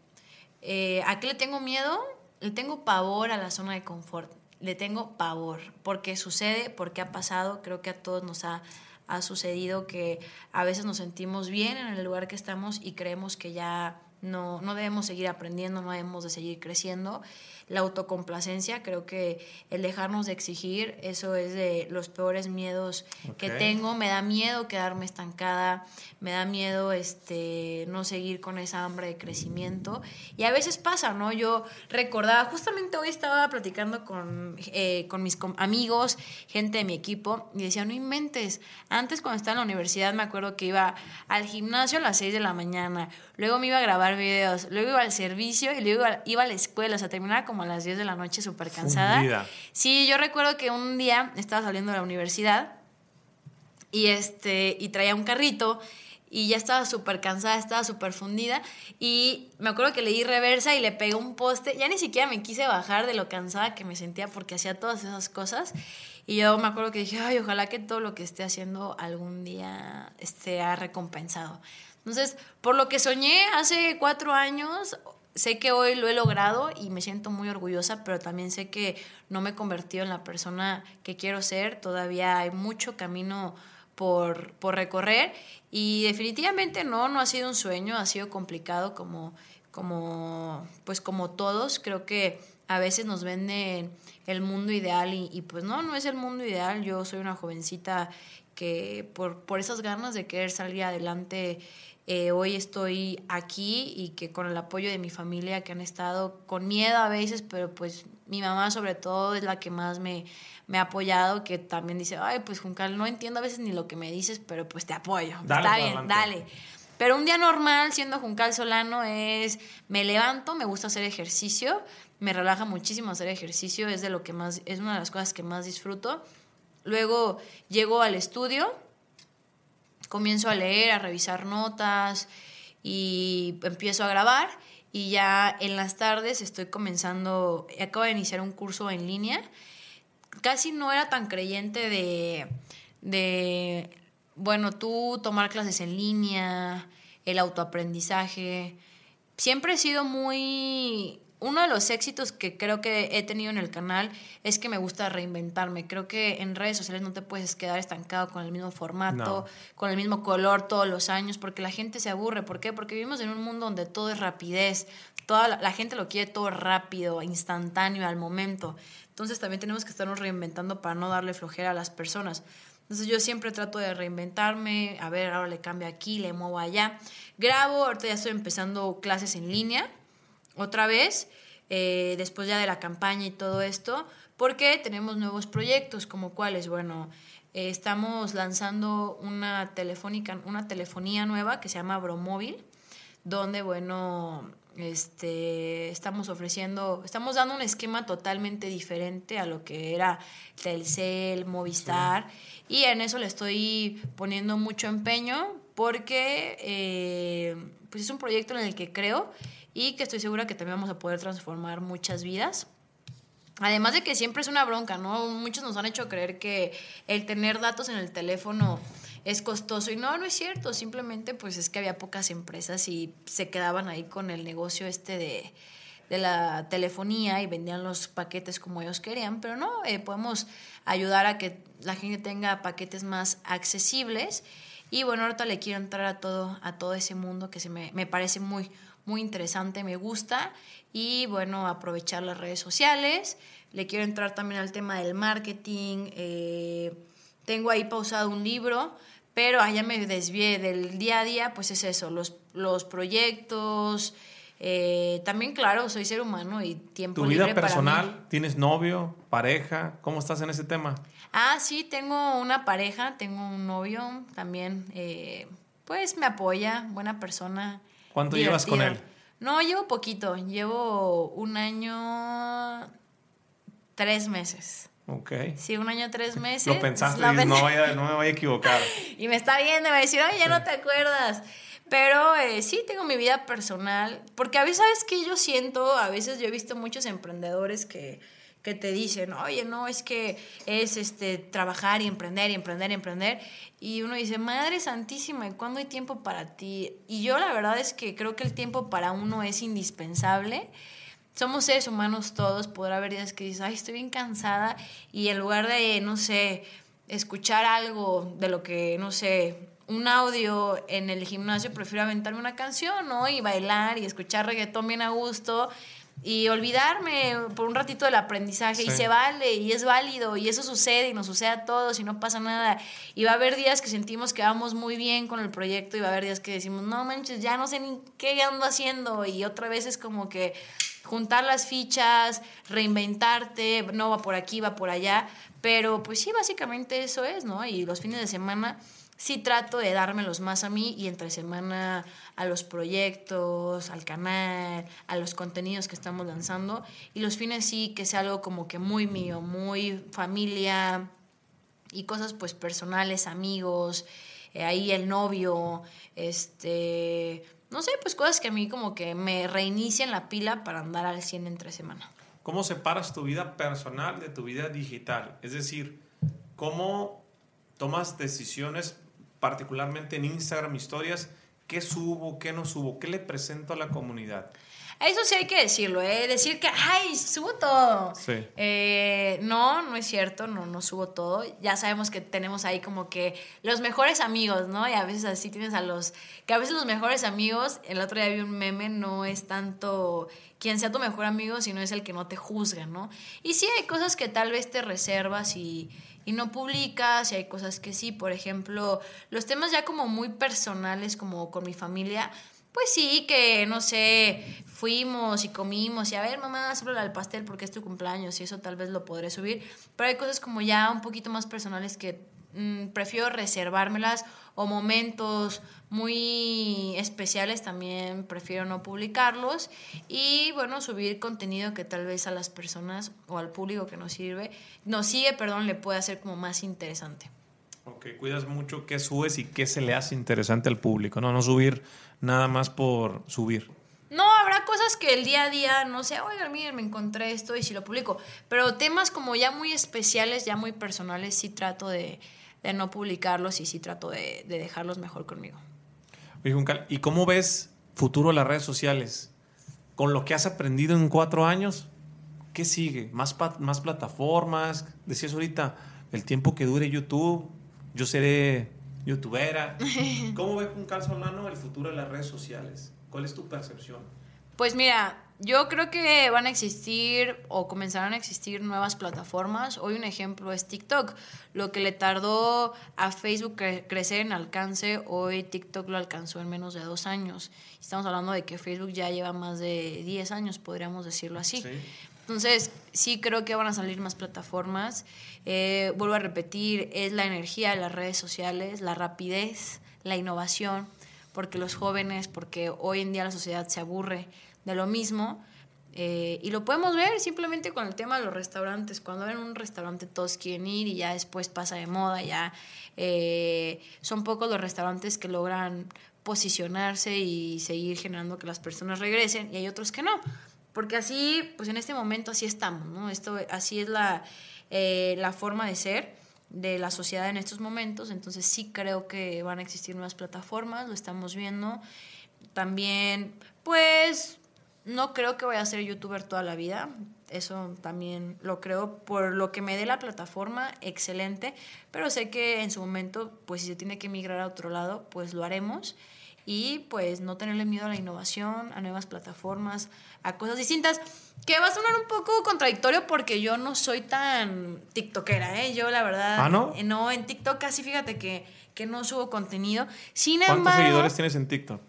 Eh, ¿A qué le tengo miedo? Le tengo pavor a la zona de confort le tengo pavor, porque sucede, porque ha pasado, creo que a todos nos ha, ha sucedido que a veces nos sentimos bien en el lugar que estamos y creemos que ya no, no debemos seguir aprendiendo, no debemos de seguir creciendo la autocomplacencia, creo que el dejarnos de exigir, eso es de los peores miedos que tengo, me da miedo quedarme estancada, me da miedo este no seguir con esa hambre de crecimiento. Y a veces pasa, ¿no? Yo recordaba, justamente hoy estaba platicando con, eh, con mis amigos, gente de mi equipo y decía, no inventes, antes cuando estaba en la universidad me acuerdo que iba al gimnasio a las 6 de la mañana, luego me iba a grabar videos, luego iba al servicio y luego iba a la escuela, o sea, terminaba como a las 10 de la noche súper cansada. Sí, yo recuerdo que un día estaba saliendo de la universidad y, este, y traía un carrito y ya estaba súper cansada, estaba súper fundida y me acuerdo que le di reversa y le pegué un poste, ya ni siquiera me quise bajar de lo cansada que me sentía porque hacía todas esas cosas y yo me acuerdo que dije, ay, ojalá que todo lo que esté haciendo algún día esté recompensado. Entonces, por lo que soñé hace cuatro años, sé que hoy lo he logrado y me siento muy orgullosa, pero también sé que no me he convertido en la persona que quiero ser. Todavía hay mucho camino por, por recorrer y definitivamente no, no ha sido un sueño, ha sido complicado como, como, pues como todos. Creo que a veces nos venden el mundo ideal y, y, pues no, no es el mundo ideal. Yo soy una jovencita que por, por esas ganas de querer salir adelante eh, hoy estoy aquí y que con el apoyo de mi familia que han estado con miedo a veces, pero pues mi mamá sobre todo es la que más me, me ha apoyado, que también dice, ay, pues Juncal, no entiendo a veces ni lo que me dices, pero pues te apoyo. Está bien, dale. Pero un día normal siendo Juncal Solano es, me levanto, me gusta hacer ejercicio, me relaja muchísimo hacer ejercicio, es de lo que más, es una de las cosas que más disfruto. Luego llego al estudio, comienzo a leer, a revisar notas y empiezo a grabar y ya en las tardes estoy comenzando, acabo de iniciar un curso en línea. Casi no era tan creyente de, de bueno, tú tomar clases en línea, el autoaprendizaje. Siempre he sido muy uno de los éxitos que creo que he tenido en el canal es que me gusta reinventarme. Creo que en redes sociales no te puedes quedar estancado con el mismo formato, con el mismo color todos los años, porque la gente se aburre. ¿Por qué? Porque vivimos en un mundo donde todo es rapidez. Toda la, gente lo quiere todo rápido, instantáneo, al momento. Entonces también tenemos que estarnos reinventando para no darle flojera a las personas. Entonces yo siempre trato de reinventarme, a ver, ahora le cambio aquí, le muevo allá. Grabo, ahorita ya estoy empezando clases en línea otra vez, eh, después ya de la campaña y todo esto, porque tenemos nuevos proyectos, como cuáles, bueno, eh, estamos lanzando una telefónica, una telefonía nueva que se llama Bromóvil, donde, bueno, este, estamos ofreciendo, estamos dando un esquema totalmente diferente a lo que era Telcel, Movistar, y en eso le estoy poniendo mucho empeño porque eh, pues es un proyecto en el que creo y que estoy segura que también vamos a poder transformar muchas vidas. Además de que siempre es una bronca, ¿no? Muchos nos han hecho creer que el tener datos en el teléfono es costoso y no, no es cierto, simplemente pues es que había pocas empresas y se quedaban ahí con el negocio este de, de la telefonía y vendían los paquetes como ellos querían, pero no, eh, podemos ayudar a que la gente tenga paquetes más accesibles y bueno, ahorita le quiero entrar a todo, a todo ese mundo que se me, me parece muy, muy interesante, me gusta. Y bueno, aprovechar las redes sociales. Le quiero entrar también al tema del marketing. Eh, tengo ahí pausado un libro, pero allá me desvié del día a día, pues es eso, los, los proyectos. Eh, también, claro, soy ser humano y tiempo ¿Tu vida personal? ¿Tienes novio, pareja? ¿Cómo estás en ese tema? Ah, sí, tengo una pareja, tengo un novio también. Eh, pues me apoya, buena persona. ¿Cuánto llevas con él? No, llevo poquito. Llevo un año, tres meses. Ok. Sí, un año, tres meses. Lo pensaste y no, vaya, no me voy a equivocar. *laughs* y me está viendo, me va a decir, oye, ya no te acuerdas. Pero eh, sí tengo mi vida personal. Porque a veces, ¿sabes qué yo siento? A veces yo he visto muchos emprendedores que que te dicen, oye, no, es que es este, trabajar y emprender y emprender y emprender. Y uno dice, Madre Santísima, ¿y cuándo hay tiempo para ti? Y yo la verdad es que creo que el tiempo para uno es indispensable. somos seres humanos todos, podrá haber días que dices, ay, estoy bien cansada y en lugar de, no sé, escuchar algo de lo que, no sé, un audio en el gimnasio, prefiero aventarme una canción, ¿no? Y bailar y escuchar reggaetón bien a gusto y olvidarme por un ratito del aprendizaje y se vale y es válido y eso sucede y nos sucede a todos y no pasa nada. Y va a haber días que sentimos que vamos muy bien con el proyecto y va a haber días que decimos no manches ya no sé ni qué ando haciendo y otra vez es como que juntar las fichas reinventarte no va por aquí va por allá pero pues sí básicamente eso es no y los fines de semana sí trato de dármelos más a mí y entre semana a los proyectos, al canal, a los contenidos que estamos lanzando. Y los fines sí que sea algo como que muy mío, muy familia y cosas pues personales, amigos, eh, ahí el novio, este, no sé, pues cosas que a mí como que me reinician la pila para andar al 100 entre semana. ¿Cómo separas tu vida personal de tu vida digital? Es decir, ¿cómo tomas decisiones particularmente en Instagram historias, qué subo, qué no subo, qué le presento a la comunidad. Eso sí hay que decirlo, ¿eh? Decir que, ay, subo todo. Sí. Eh, no, no es cierto, no, no subo todo. Ya sabemos que tenemos ahí como que los mejores amigos, ¿no? Y a veces así tienes a los, que a veces los mejores amigos, el otro día vi un meme, no es tanto quien sea tu mejor amigo, sino es el que no te juzga, ¿no? Y sí hay cosas que tal vez te reservas y y no publicas y hay cosas que sí, por ejemplo, los temas ya como muy personales como con mi familia, pues sí, que no sé, fuimos y comimos y a ver, mamá, solo el pastel porque es tu cumpleaños y eso tal vez lo podré subir, pero hay cosas como ya un poquito más personales que mm, prefiero reservármelas o momentos muy especiales también prefiero no publicarlos y bueno, subir contenido que tal vez a las personas o al público que nos sirve, nos sigue, perdón, le puede hacer como más interesante. Ok, cuidas mucho qué subes y qué se le hace interesante al público, ¿no? No subir nada más por subir. No, habrá cosas que el día a día, no sé, oigan, miren, me encontré esto y si lo publico. Pero temas como ya muy especiales, ya muy personales, sí trato de, de no publicarlos y sí trato de, dejarlos mejor conmigo. Oye, Juncal, ¿y cómo ves futuro de las redes sociales? Con lo que has aprendido en cuatro años, ¿qué sigue? ¿Más, más plataformas? Decías ahorita, el tiempo que dure YouTube, yo seré youtubera. *laughs* ¿Cómo ves Juncal Solano el futuro de las redes sociales? ¿Cuál es tu percepción? Pues mira, yo creo que van a existir o comenzarán a existir nuevas plataformas. Hoy un ejemplo es TikTok. Lo que le tardó a Facebook crecer en alcance, hoy TikTok lo alcanzó en menos de dos años. Estamos hablando de que Facebook ya lleva más de 10 años, podríamos decirlo así. Entonces, sí creo que van a salir más plataformas. Eh, vuelvo a repetir, es la energía de las redes sociales, la rapidez, la innovación, porque los jóvenes, porque hoy en día la sociedad se aburre de lo mismo. Eh, y lo podemos ver simplemente con el tema de los restaurantes. Cuando ven un restaurante todos quieren ir y ya después pasa de moda, ya eh, son pocos los restaurantes que logran posicionarse y seguir generando que las personas regresen y hay otros que no. Porque así, pues en este momento así estamos, ¿no? Esto, así es la, eh, la forma de ser de la sociedad en estos momentos. Entonces sí creo que van a existir nuevas plataformas, lo estamos viendo. También, pues no creo que vaya a ser youtuber toda la vida. Eso también lo creo por lo que me dé la plataforma, excelente. Pero sé que en su momento, pues si se tiene que migrar a otro lado, pues lo haremos. Y pues no tenerle miedo a la innovación, a nuevas plataformas, a cosas distintas. Que va a sonar un poco contradictorio porque yo no soy tan tiktokera, ¿eh? Yo la verdad... ¿Ah, no? Eh, no, en TikTok casi fíjate que, que no subo contenido. Sin ¿Cuántos seguidores tienes en TikTok?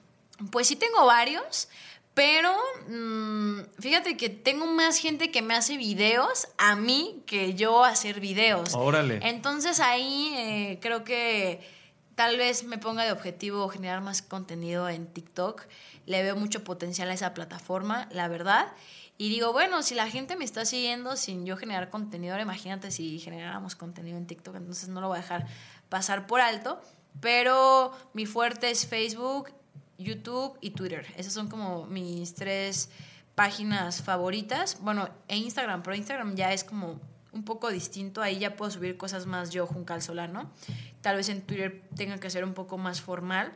Pues sí tengo varios, pero mm, fíjate que tengo más gente que me hace videos a mí que yo hacer videos. Órale. Entonces ahí eh, creo que tal vez me ponga de objetivo generar más contenido en TikTok. Le veo mucho potencial a esa plataforma, la verdad. Y digo, bueno, si la gente me está siguiendo sin yo generar contenido, ahora imagínate si generáramos contenido en TikTok, entonces no lo voy a dejar pasar por alto. Pero mi fuerte es Facebook YouTube y Twitter. Esas son como mis tres páginas favoritas. Bueno, e Instagram, pero Instagram ya es como un poco distinto. Ahí ya puedo subir cosas más yo, Juncal Solano. Tal vez en Twitter tenga que ser un poco más formal.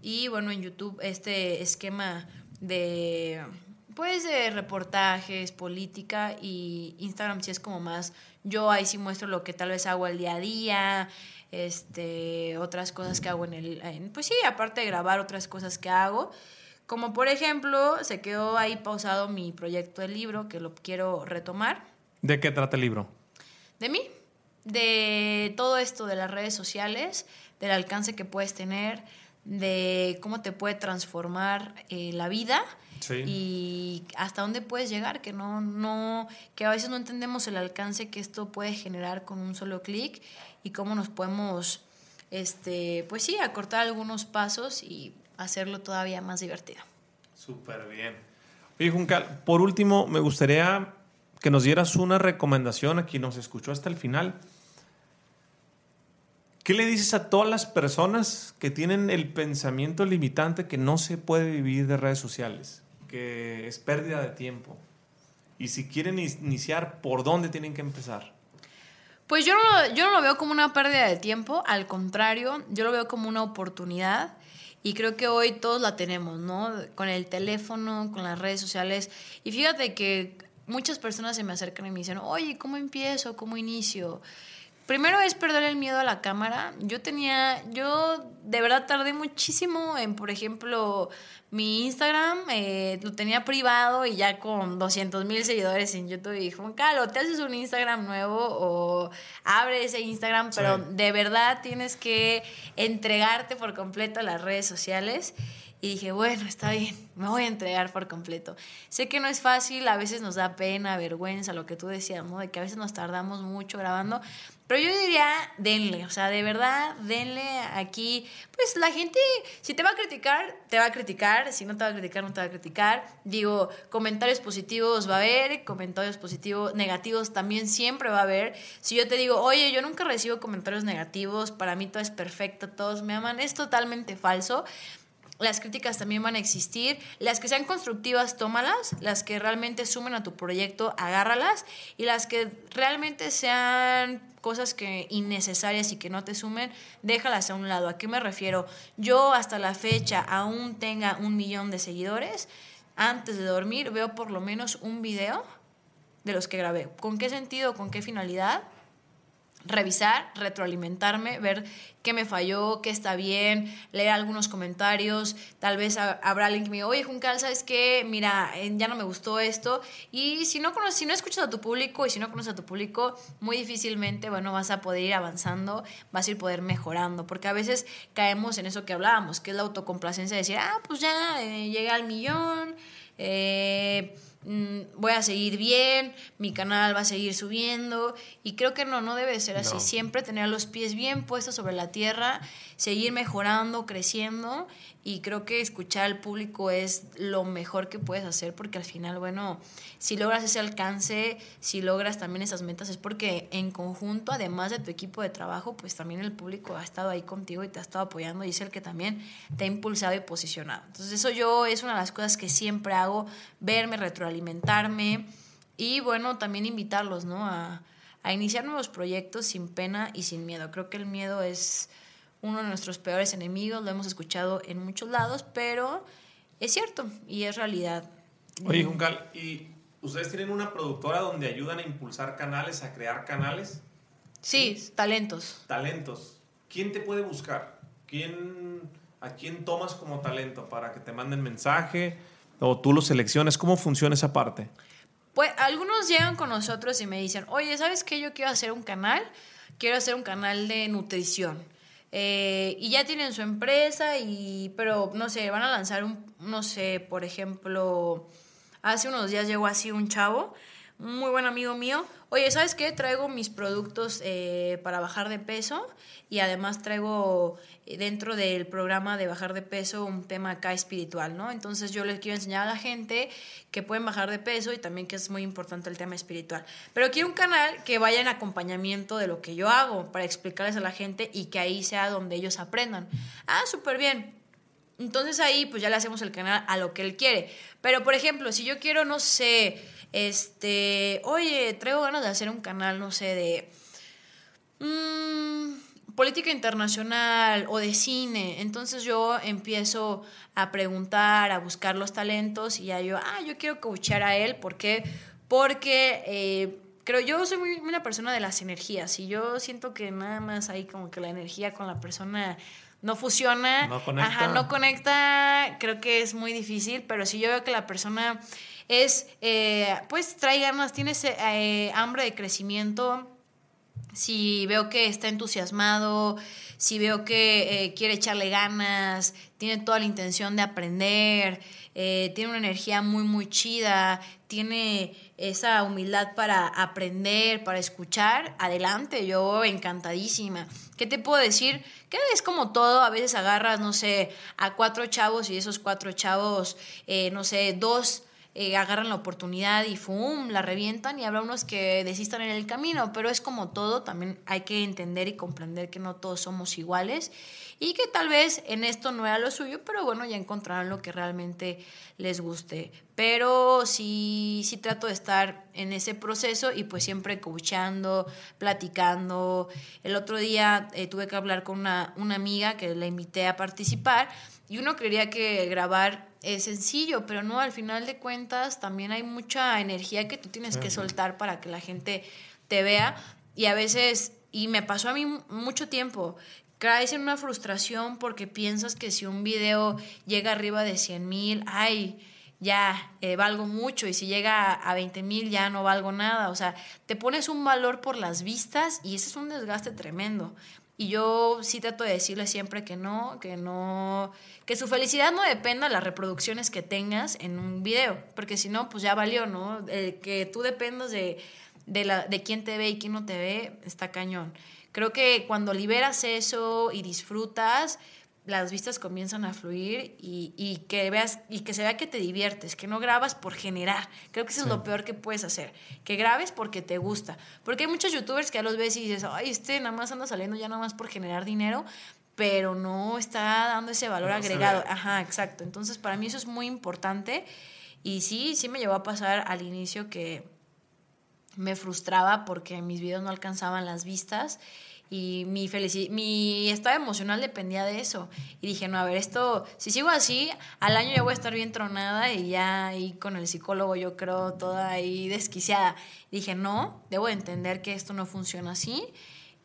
Y bueno, en YouTube este esquema de pues de reportajes, política y Instagram sí es como más, yo ahí sí muestro lo que tal vez hago el día a día, este, otras cosas que hago en el, pues sí, aparte de grabar otras cosas que hago, como por ejemplo, se quedó ahí pausado mi proyecto de libro que lo quiero retomar. ¿De qué trata el libro? De mí, de todo esto de las redes sociales, del alcance que puedes tener, de cómo te puede transformar eh, la vida y hasta dónde puedes llegar, que no, no, que a veces no entendemos el alcance que esto puede generar con un solo clic y cómo nos podemos, este, pues sí, acortar algunos pasos y hacerlo todavía más divertido. Súper bien. Oye, Juncal, por último, me gustaría que nos dieras una recomendación a quien nos escuchó hasta el final. ¿Qué le dices a todas las personas que tienen el pensamiento limitante que no se puede vivir de redes sociales? Que es pérdida de tiempo. Y si quieren iniciar, ¿por dónde tienen que empezar? Pues yo no, yo no lo veo como una pérdida de tiempo, al contrario, yo lo veo como una oportunidad. Y creo que hoy todos la tenemos, ¿no? Con el teléfono, con las redes sociales. Y fíjate que muchas personas se me acercan y me dicen, oye, ¿cómo empiezo? ¿Cómo inicio? Primero es perder el miedo a la cámara. Yo tenía, yo de verdad tardé muchísimo en, por ejemplo, mi Instagram, eh, lo tenía privado y ya con 200 mil seguidores en YouTube. Y dije, Calo, te haces un Instagram nuevo o abre ese Instagram, pero de verdad tienes que entregarte por completo a las redes sociales. Y dije, bueno, está bien, me voy a entregar por completo. Sé que no es fácil, a veces nos da pena, vergüenza, lo que tú decías, ¿no? De que a veces nos tardamos mucho grabando, pero yo diría, denle, o sea, de verdad, denle aquí. Pues la gente, si te va a criticar, te va a criticar, si no te va a criticar, no te va a criticar. Digo, comentarios positivos va a haber, comentarios positivos, negativos también siempre va a haber. Si yo te digo, oye, yo nunca recibo comentarios negativos, para mí todo es perfecto, todos me aman, es totalmente falso. Las críticas también van a existir. Las que sean constructivas, tómalas. Las que realmente sumen a tu proyecto, agárralas. Y las que realmente sean cosas que innecesarias y que no te sumen, déjalas a un lado. ¿A qué me refiero? Yo hasta la fecha aún tenga un millón de seguidores. Antes de dormir veo por lo menos un video de los que grabé. ¿Con qué sentido? ¿Con qué finalidad? Revisar, retroalimentarme, ver qué me falló, qué está bien, leer algunos comentarios, tal vez habrá alguien que me diga, oye Juncal, ¿sabes qué? Mira, eh, ya no me gustó esto. Y si no, conoces, si no escuchas a tu público y si no conoces a tu público, muy difícilmente, bueno, vas a poder ir avanzando, vas a ir poder mejorando, porque a veces caemos en eso que hablábamos, que es la autocomplacencia de decir, ah, pues ya eh, llegué al millón, eh voy a seguir bien, mi canal va a seguir subiendo y creo que no, no debe ser así. Siempre tener los pies bien puestos sobre la tierra, seguir mejorando, creciendo y creo que escuchar al público es lo mejor que puedes hacer porque al final, bueno, si logras ese alcance, si logras también esas metas, es porque en conjunto, además de tu equipo de trabajo, pues también el público ha estado ahí contigo y te ha estado apoyando y es el que también te ha impulsado y posicionado. Entonces eso yo es una de las cosas que siempre hago, verme, retroalimentarme y bueno, también invitarlos, ¿no? A, a iniciar nuevos proyectos sin pena y sin miedo. Creo que el miedo es uno de nuestros peores enemigos, lo hemos escuchado en muchos lados, pero es cierto y es realidad. Oye, Juncal, ¿y ustedes tienen una productora donde ayudan a impulsar canales, a crear canales? Sí, talentos. Talentos. ¿Quién te puede buscar? ¿Quién, ¿A quién tomas como talento para que te manden mensaje o tú lo selecciones? ¿Cómo funciona esa parte? Pues algunos llegan con nosotros y me dicen, oye, ¿sabes qué? Yo quiero hacer un canal, quiero hacer un canal de nutrición. Eh, y ya tienen su empresa, y, pero no sé, van a lanzar un, no sé, por ejemplo, hace unos días llegó así un chavo, muy buen amigo mío, oye, ¿sabes qué? Traigo mis productos eh, para bajar de peso y además traigo eh, dentro del programa de bajar de peso un tema acá espiritual, ¿no? Entonces yo les quiero enseñar a la gente que pueden bajar de peso y también que es muy importante el tema espiritual. Pero quiero un canal que vaya en acompañamiento de lo que yo hago para explicarles a la gente y que ahí sea donde ellos aprendan. Ah, súper bien. Entonces ahí pues ya le hacemos el canal a lo que él quiere. Pero por ejemplo, si yo quiero, no sé, este, oye, traigo ganas de hacer un canal, no sé, de... Mmm, política internacional o de cine. Entonces yo empiezo a preguntar, a buscar los talentos y ya yo, ah, yo quiero coachar a él. ¿Por qué? Porque eh, creo yo soy muy, una persona de las energías y yo siento que nada más ahí como que la energía con la persona no funciona, no conecta. Ajá, no conecta, creo que es muy difícil, pero si yo veo que la persona es, eh, pues trae ganas, tiene eh, hambre de crecimiento, si veo que está entusiasmado, si veo que eh, quiere echarle ganas, tiene toda la intención de aprender, tiene una energía muy, muy chida, tiene esa humildad para aprender, para escuchar, adelante, yo encantadísima. ¿Qué te puedo decir? Que es como todo, a veces agarras, no sé, a cuatro chavos y esos cuatro chavos, no sé, dos eh, agarran la oportunidad y ¡fum! la revientan y habrá unos que desistan en el camino, pero es como todo, también hay que entender y comprender que no todos somos iguales y que tal vez en esto no era lo suyo, pero bueno, ya encontrarán lo que realmente les guste. Pero sí, sí trato de estar en ese proceso y pues siempre coachando, platicando. El otro día eh, tuve que hablar con una, una amiga que la invité a participar y uno creería que grabar es sencillo, pero no, al final de cuentas también hay mucha energía que tú tienes que soltar para que la gente te vea y a veces, y me pasó a mí mucho tiempo, caes en una frustración porque piensas que si un video llega arriba de 100 mil, ay, ya eh, valgo mucho y si llega a 20 mil ya no valgo nada. O sea, te pones un valor por las vistas y ese es un desgaste tremendo. Y yo sí trato de decirle siempre que no, que no, que su felicidad no dependa de las reproducciones que tengas en un video, porque si no, pues ya valió, ¿no? que tú dependas de, de, la, de quién te ve y quién no te ve, está cañón. Creo que cuando liberas eso y disfrutas, las vistas comienzan a fluir y, y, que veas y que se vea que te diviertes, que no grabas por generar. Creo que eso es lo peor que puedes hacer, que grabes porque te gusta. Porque hay muchos youtubers que ya los ves y dices, ay, este nada más anda saliendo ya nada más por generar dinero, pero no está dando ese valor agregado. Ajá, exacto. Entonces, para mí eso es muy importante y sí, sí me llevó a pasar al inicio que me frustraba porque mis videos no alcanzaban las vistas y mi, mi estado emocional dependía de eso. Y dije, no, a ver, esto, si sigo así, al año ya voy a estar bien tronada y ya ahí con el psicólogo yo creo toda ahí desquiciada. dije, no, debo entender que esto no funciona así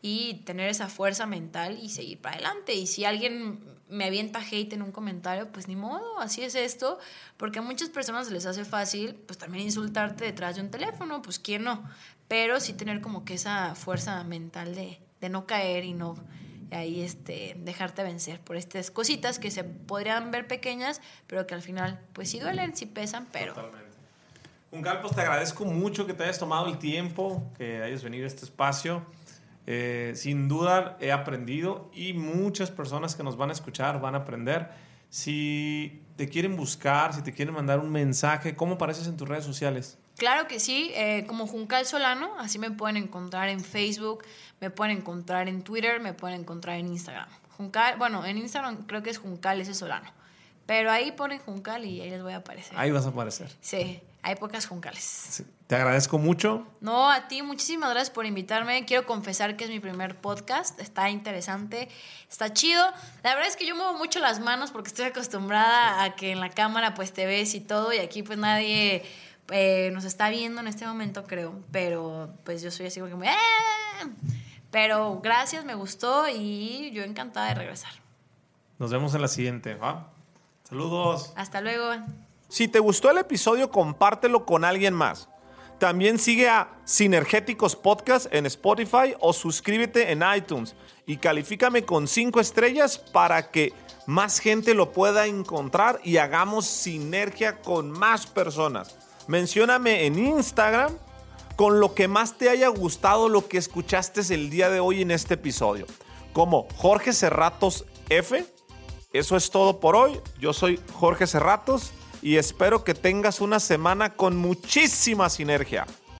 y tener esa fuerza mental y seguir para adelante. Y si alguien me avienta hate en un comentario, pues ni modo, así es esto, porque a muchas personas les hace fácil, pues también insultarte detrás de un teléfono, pues quién no, pero sí tener como que esa fuerza mental de, de no caer y no ahí este, dejarte vencer por estas cositas que se podrían ver pequeñas, pero que al final pues sí duelen, sí pesan, pero... Totalmente. Juncal, pues te agradezco mucho que te hayas tomado el tiempo, que hayas venido a este espacio. Eh, sin duda he aprendido y muchas personas que nos van a escuchar van a aprender. Si te quieren buscar, si te quieren mandar un mensaje, ¿cómo apareces en tus redes sociales? Claro que sí, eh, como Juncal Solano, así me pueden encontrar en Facebook, me pueden encontrar en Twitter, me pueden encontrar en Instagram. Juncal, bueno, en Instagram creo que es Juncal ese Solano, pero ahí ponen Juncal y ahí les voy a aparecer. Ahí vas a aparecer. Sí, hay pocas Juncales. te agradezco mucho. No, a ti, muchísimas gracias por invitarme. Quiero confesar que es mi primer podcast, está interesante, está chido. La verdad es que yo muevo mucho las manos porque estoy acostumbrada a que en la cámara pues te ves y todo y aquí pues nadie eh, nos está viendo en este momento, creo. Pero pues yo soy así como que... ¡Ah! Pero gracias, me gustó y yo encantada de regresar. Nos vemos en la siguiente. ¿va? Saludos. Hasta luego. Si te gustó el episodio, compártelo con alguien más. También sigue a Sinergéticos Podcast en Spotify o suscríbete en iTunes y califícame con 5 estrellas para que más gente lo pueda encontrar y hagamos sinergia con más personas. Mencióname en Instagram con lo que más te haya gustado lo que escuchaste el día de hoy en este episodio. Como Jorge Cerratos F. Eso es todo por hoy. Yo soy Jorge Cerratos y espero que tengas una semana con muchísima sinergia.